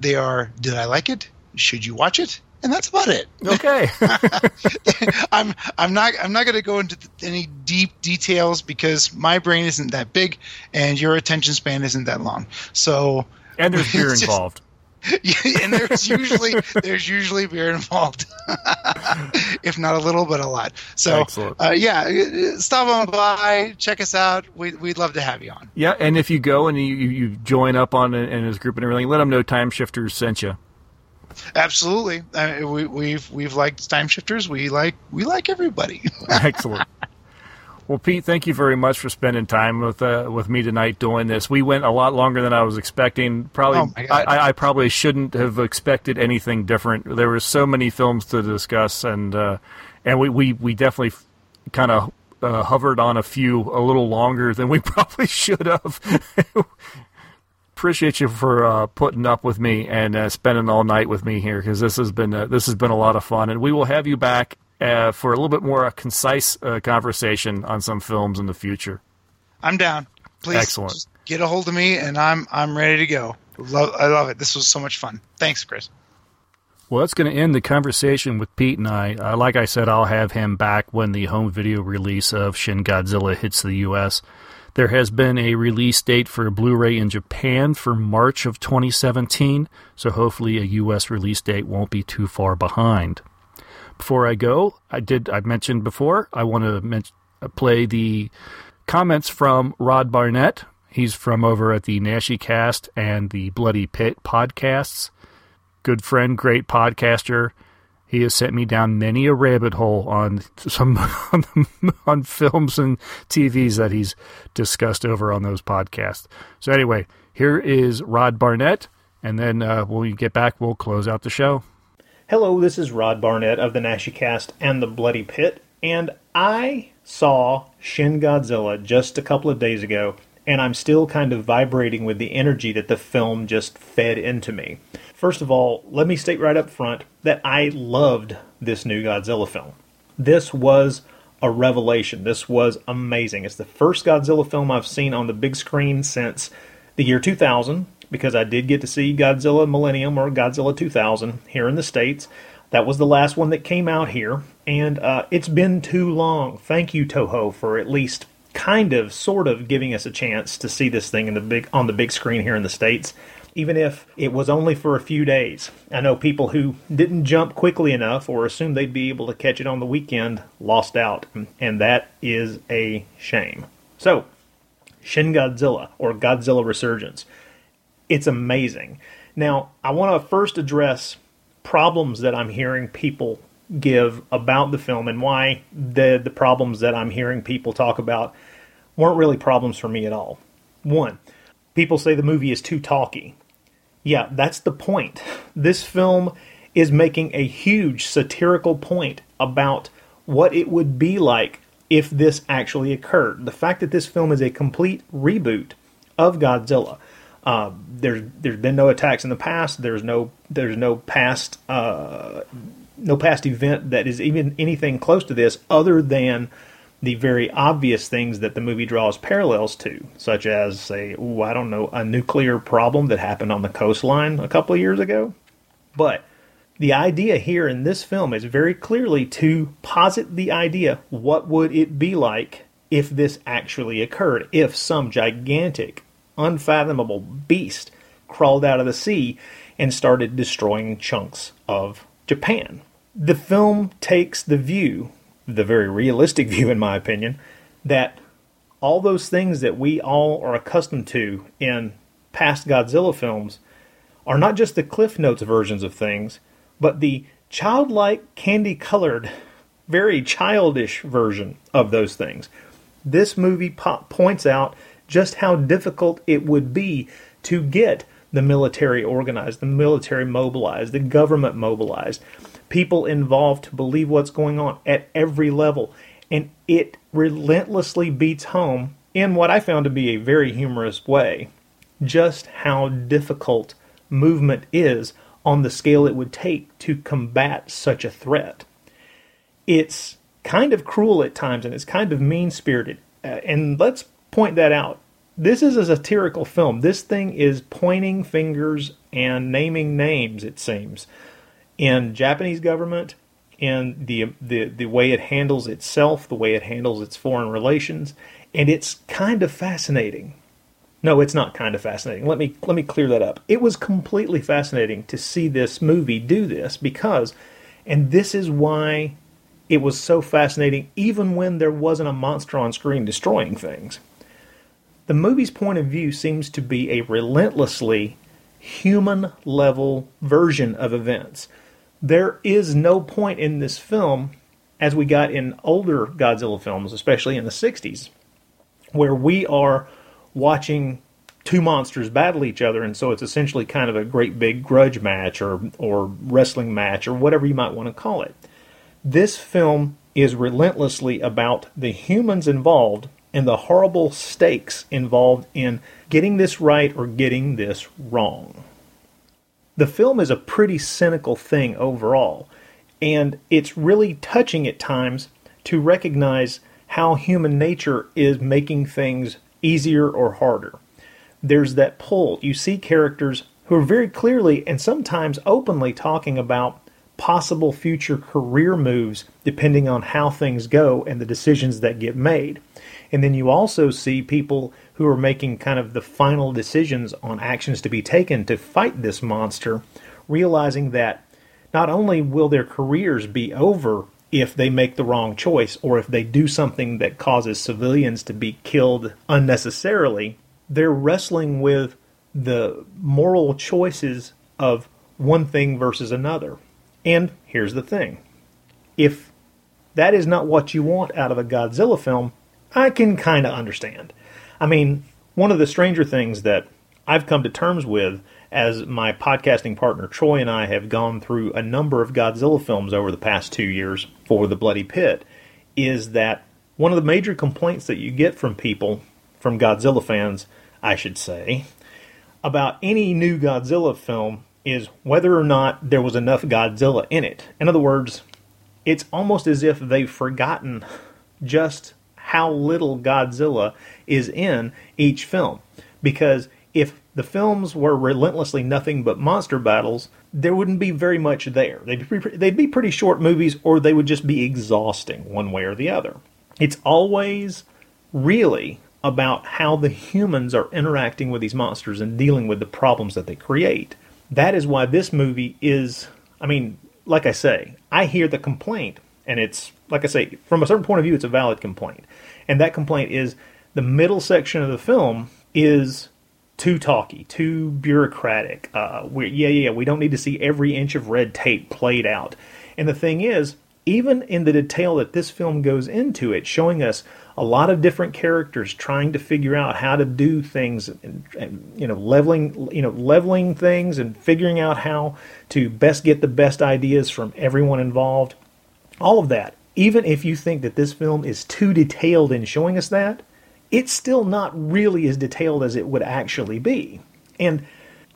they are did I like it? Should you watch it? And that's about it. Okay. I'm I'm not I'm not going to go into any deep details because my brain isn't that big and your attention span isn't that long. So and there's beer just- involved. and there's usually there's usually beer involved, if not a little, but a lot. So uh, yeah, uh, stop on by, check us out. We, we'd love to have you on. Yeah, and if you go and you, you join up on in his group and everything, let them know Time Shifters sent you. Absolutely, uh, we, we've we've liked time shifters. We like we like everybody. Excellent. Well, Pete, thank you very much for spending time with uh, with me tonight doing this. We went a lot longer than I was expecting. Probably, Oh, I, I probably shouldn't have expected anything different. There were so many films to discuss, and uh, and we, we, we definitely kind of uh, hovered on a few a little longer than we probably should have. Appreciate you for uh, putting up with me and uh, spending all night with me here because this has been uh, this has been a lot of fun, and we will have you back uh, for a little bit more uh, concise uh, conversation on some films in the future. I'm down. Please Excellent. get a hold of me, and I'm I'm ready to go. Love, I love it. This was so much fun. Thanks, Chris. Well, that's going to end the conversation with Pete and I. Uh, like I said, I'll have him back when the home video release of Shin Godzilla hits the U.S. There has been a release date for Blu ray in Japan for March of 2017, so hopefully a U.S. release date won't be too far behind. Before I go, I did I mentioned before I want to men- uh, play the comments from Rod Barnett. He's from over at the Naschycast and the Bloody Pit podcasts good friend, great podcaster. He has sent me down many a rabbit hole on some on, on films and TVs that he's discussed over on those podcasts. So anyway, here is Rod Barnett, and then uh, when we get back, we'll close out the show. Hello, this is Rod Barnett of the Naschycast and the Bloody Pit, and I saw Shin Godzilla just a couple of days ago, and I'm still kind of vibrating with the energy that the film just fed into me. First of all, let me state right up front that I loved this new Godzilla film. This was a revelation. This was amazing. It's the first Godzilla film I've seen on the big screen since the year 2000 because I did get to see Godzilla Millennium or Godzilla 2000 here in the States. That was the last one that came out here, and uh, it's been too long. Thank you, Toho, for at least kind of, sort of giving us a chance to see this thing in the big on the big screen here in the States even if it was only for a few days. I know people who didn't jump quickly enough or assumed they'd be able to catch it on the weekend lost out, and that is a shame. So, Shin Godzilla or Godzilla Resurgence. It's amazing. Now, I want to first address problems that I'm hearing people give about the film and why the the problems that I'm hearing people talk about weren't really problems for me at all. One, people say the movie is too talky. Yeah, that's the point. This film is making a huge satirical point about what it would be like if this actually occurred. The fact that this film is a complete reboot of Godzilla. Uh, there's there's been no attacks in the past. There's no there's no past uh, no past event that is even anything close to this, other than the very obvious things that the movie draws parallels to, such as, say, ooh, I don't know, a nuclear problem that happened on the coastline a couple of years ago. But the idea here in this film is very clearly to posit the idea what would it be like if this actually occurred, if some gigantic, unfathomable beast crawled out of the sea and started destroying chunks of Japan. The film takes the view the very realistic view, in my opinion, that all those things that we all are accustomed to in past Godzilla films are not just the Cliff Notes versions of things, but the childlike, candy colored, very childish version of those things. This movie po- points out just how difficult it would be to get the military organized, the military mobilized, the government mobilized people involved to believe what's going on at every level. And it relentlessly beats home, in what I found to be a very humorous way, just how difficult movement is on the scale it would take to combat such a threat. It's kind of cruel at times and it's kind of mean spirited. Uh, and let's point that out. This is a satirical film. This thing is pointing fingers and naming names, it seems in Japanese government, in the, the the way it handles itself, the way it handles its foreign relations, and it's kind of fascinating. No, it's not kind of fascinating. Let me let me clear that up. It was completely fascinating to see this movie do this because and this is why it was so fascinating even when there wasn't a monster on screen destroying things. The movie's point of view seems to be a relentlessly human level version of events there is no point in this film as we got in older Godzilla films, especially in the 60s, where we are watching two monsters battle each other, and so it's essentially kind of a great big grudge match or, or wrestling match or whatever you might want to call it. This film is relentlessly about the humans involved and the horrible stakes involved in getting this right or getting this wrong. The film is a pretty cynical thing overall, and it's really touching at times to recognize how human nature is making things easier or harder. There's that pull. You see characters who are very clearly and sometimes openly talking about possible future career moves depending on how things go and the decisions that get made. And then you also see people who are making kind of the final decisions on actions to be taken to fight this monster, realizing that not only will their careers be over if they make the wrong choice or if they do something that causes civilians to be killed unnecessarily, they're wrestling with the moral choices of one thing versus another. And here's the thing if that is not what you want out of a Godzilla film, I can kind of understand. I mean, one of the stranger things that I've come to terms with as my podcasting partner Troy and I have gone through a number of Godzilla films over the past two years for The Bloody Pit is that one of the major complaints that you get from people, from Godzilla fans, I should say, about any new Godzilla film is whether or not there was enough Godzilla in it. In other words, it's almost as if they've forgotten just how little Godzilla is in each film. Because if the films were relentlessly nothing but monster battles, there wouldn't be very much there. They'd be, they'd be pretty short movies, or they would just be exhausting one way or the other. It's always really about how the humans are interacting with these monsters and dealing with the problems that they create. That is why this movie is, I mean, like I say, I hear the complaint, and it's, like I say, from a certain point of view, it's a valid complaint. And that complaint is the middle section of the film is too talky, too bureaucratic. Uh, we, yeah, yeah, we don't need to see every inch of red tape played out. And the thing is, even in the detail that this film goes into it, showing us a lot of different characters trying to figure out how to do things, and, and, you know, leveling, you know, leveling things and figuring out how to best get the best ideas from everyone involved. All of that. Even if you think that this film is too detailed in showing us that, it's still not really as detailed as it would actually be. And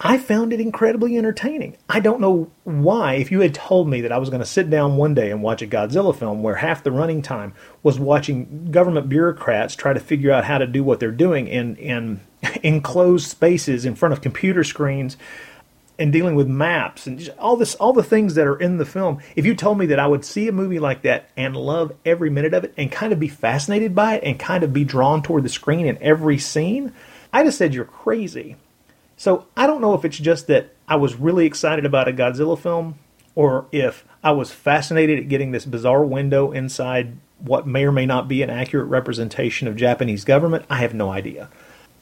I found it incredibly entertaining. I don't know why, if you had told me that I was going to sit down one day and watch a Godzilla film where half the running time was watching government bureaucrats try to figure out how to do what they're doing in, in enclosed spaces in front of computer screens and dealing with maps and all this all the things that are in the film. If you told me that i would see a movie like that and love every minute of it and kind of be fascinated by it and kind of be drawn toward the screen in every scene i'd have said you're crazy. So i don't know if it's just that i was really excited about a godzilla film or if i was fascinated at getting this bizarre window inside what may or may not be an accurate representation of japanese government. I have no idea.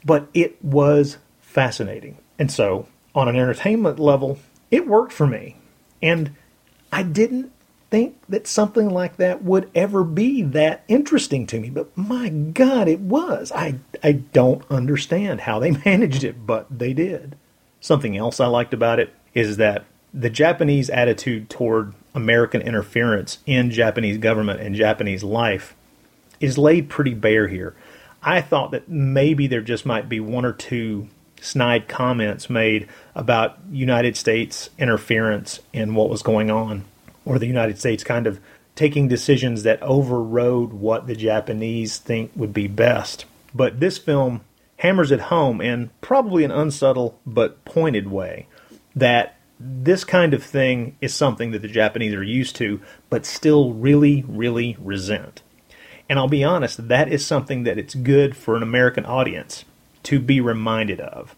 But it was fascinating. And so on an entertainment level, it worked for me. And I didn't think that something like that would ever be that interesting to me. But my God, it was. I, I don't understand how they managed it, but they did. Something else I liked about it is that the Japanese attitude toward American interference in Japanese government and Japanese life is laid pretty bare here. I thought that maybe there just might be one or two snide comments made about United States interference in what was going on, or the United States kind of taking decisions that overrode what the Japanese think would be best. But this film hammers it home in probably an unsubtle but pointed way that this kind of thing is something that the Japanese are used to, but still really, really resent. And I'll be honest, that is something that it's good for an American audience to be reminded of.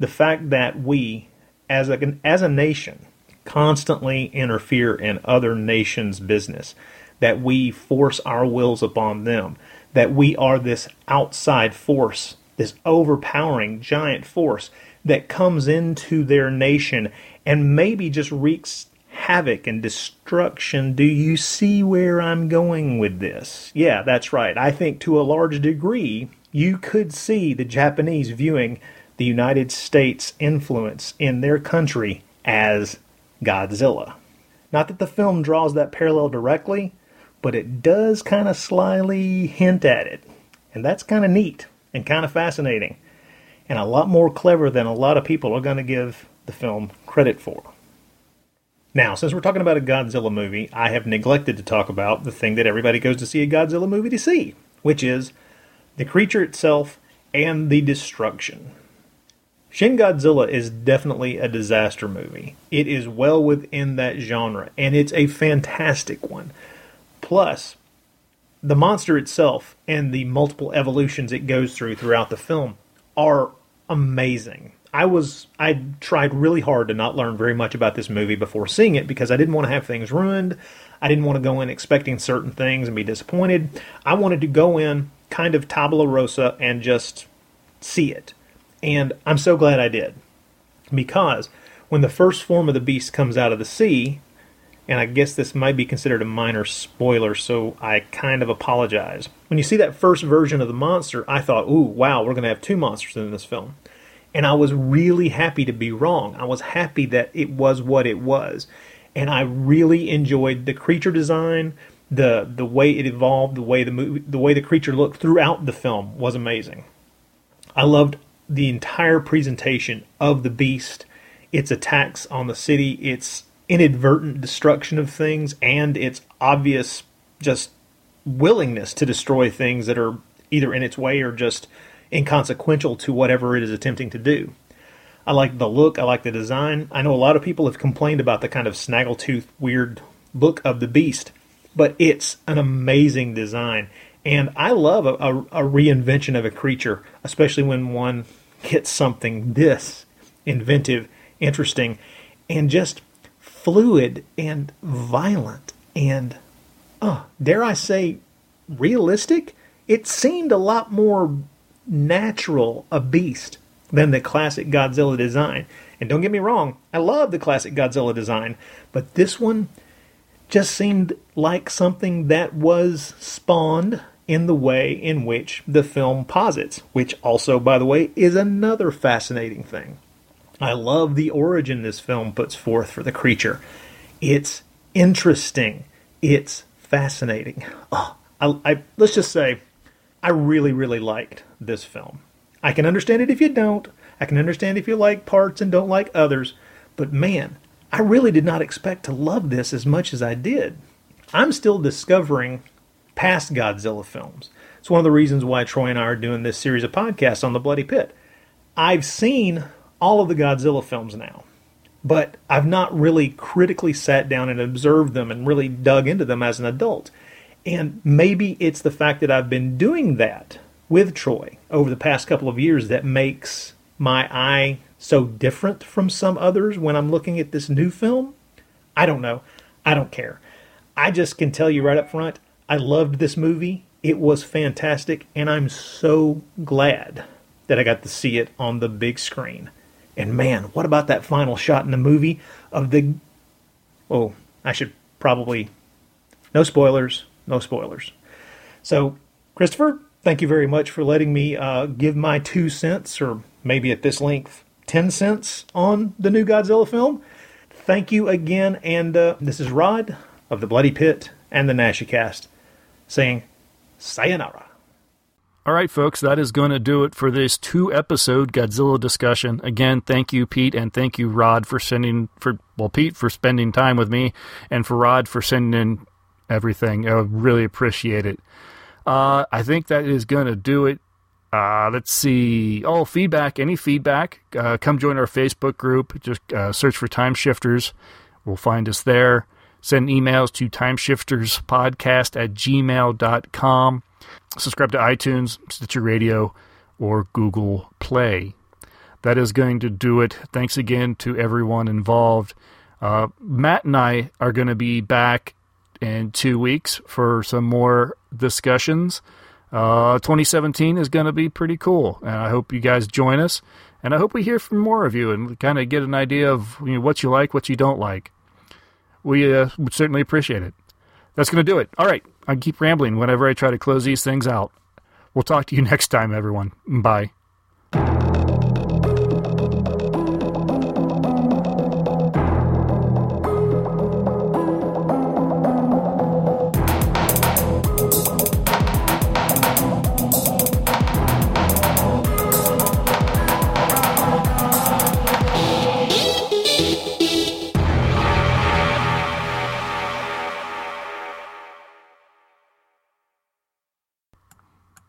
The fact that we, as a, as a nation, constantly interfere in other nations' business, that we force our wills upon them, that we are this outside force, this overpowering giant force that comes into their nation and maybe just wreaks havoc and destruction. Do you see where I'm going with this? Yeah, that's right. I think to a large degree, you could see the Japanese viewing the United States' influence in their country as Godzilla. Not that the film draws that parallel directly, but it does kind of slyly hint at it. And that's kind of neat and kind of fascinating, and a lot more clever than a lot of people are going to give the film credit for. Now, since we're talking about a Godzilla movie, I have neglected to talk about the thing that everybody goes to see a Godzilla movie to see, which is the creature itself and the destruction. Shin Godzilla is definitely a disaster movie. It is well within that genre, and it's a fantastic one. Plus, the monster itself and the multiple evolutions it goes through throughout the film are amazing. I was I tried really hard to not learn very much about this movie before seeing it because I didn't want to have things ruined. I didn't want to go in expecting certain things and be disappointed. I wanted to go in kind of tabula rosa and just see it. And I'm so glad I did. Because when the first form of the beast comes out of the sea, and I guess this might be considered a minor spoiler, so I kind of apologize. When you see that first version of the monster, I thought, ooh, wow, we're going to have two monsters in this film. And I was really happy to be wrong. I was happy that it was what it was. And I really enjoyed the creature design, the the way it evolved, the way the movie, the way the creature looked throughout the film was amazing. I loved the entire presentation of the beast, its attacks on the city, its inadvertent destruction of things, and its obvious just willingness to destroy things that are either in its way or just inconsequential to whatever it is attempting to do. I like the look, I like the design. I know a lot of people have complained about the kind of snaggletooth weird look of the beast, but it's an amazing design. And I love a, a, a reinvention of a creature, especially when one gets something this inventive, interesting, and just fluid and violent and, uh, dare I say, realistic. It seemed a lot more natural a beast than the classic Godzilla design. And don't get me wrong, I love the classic Godzilla design, but this one just seemed like something that was spawned in the way in which the film posits, which also, by the way, is another fascinating thing. I love the origin this film puts forth for the creature. It's interesting. It's fascinating. Oh, I, I, let's just say, I really, really liked this film. I can understand it if you don't. I can understand if you like parts and don't like others. But man, I really did not expect to love this as much as I did. I'm still discovering past Godzilla films. It's one of the reasons why Troy and I are doing this series of podcasts on the Bloody Pit. I've seen all of the Godzilla films now, but I've not really critically sat down and observed them and really dug into them as an adult. And maybe it's the fact that I've been doing that with Troy over the past couple of years that makes my eye so different from some others when I'm looking at this new film. I don't know. I don't care. I just can tell you right up front, I loved this movie. It was fantastic, and I'm so glad that I got to see it on the big screen. And man, what about that final shot in the movie of the. Oh, I should probably. No spoilers. No spoilers. So, Christopher, thank you very much for letting me uh, give my two cents, or maybe at this length, 10 cents on the new Godzilla film. Thank you again. And uh, this is Rod of the Bloody Pit and the Naschycast saying sayonara. All right, folks, that is going to do it for this two episode Godzilla discussion. Again, thank you, Pete, and thank you, Rod, for sending for well, Pete for spending time with me, and for Rod for sending in everything. I really appreciate it. Uh, I think that is going to do it. Uh, let's see. Oh, feedback. Any feedback? Uh, come join our Facebook group. Just uh, search for Time Shifters. We'll find us there. Send emails to timeshifterspodcast at gmail.com. Subscribe to iTunes, Stitcher Radio, or Google Play. That is going to do it. Thanks again to everyone involved. Uh, Matt and I are going to be back in two weeks for some more discussions. Uh, 2017 is going to be pretty cool, and I hope you guys join us. And I hope we hear from more of you and kind of get an idea of you know, what you like, what you don't like. we uh, would certainly appreciate it. That's going to do it. All right. I keep rambling whenever I try to close these things out. We'll talk to you next time, everyone. Bye.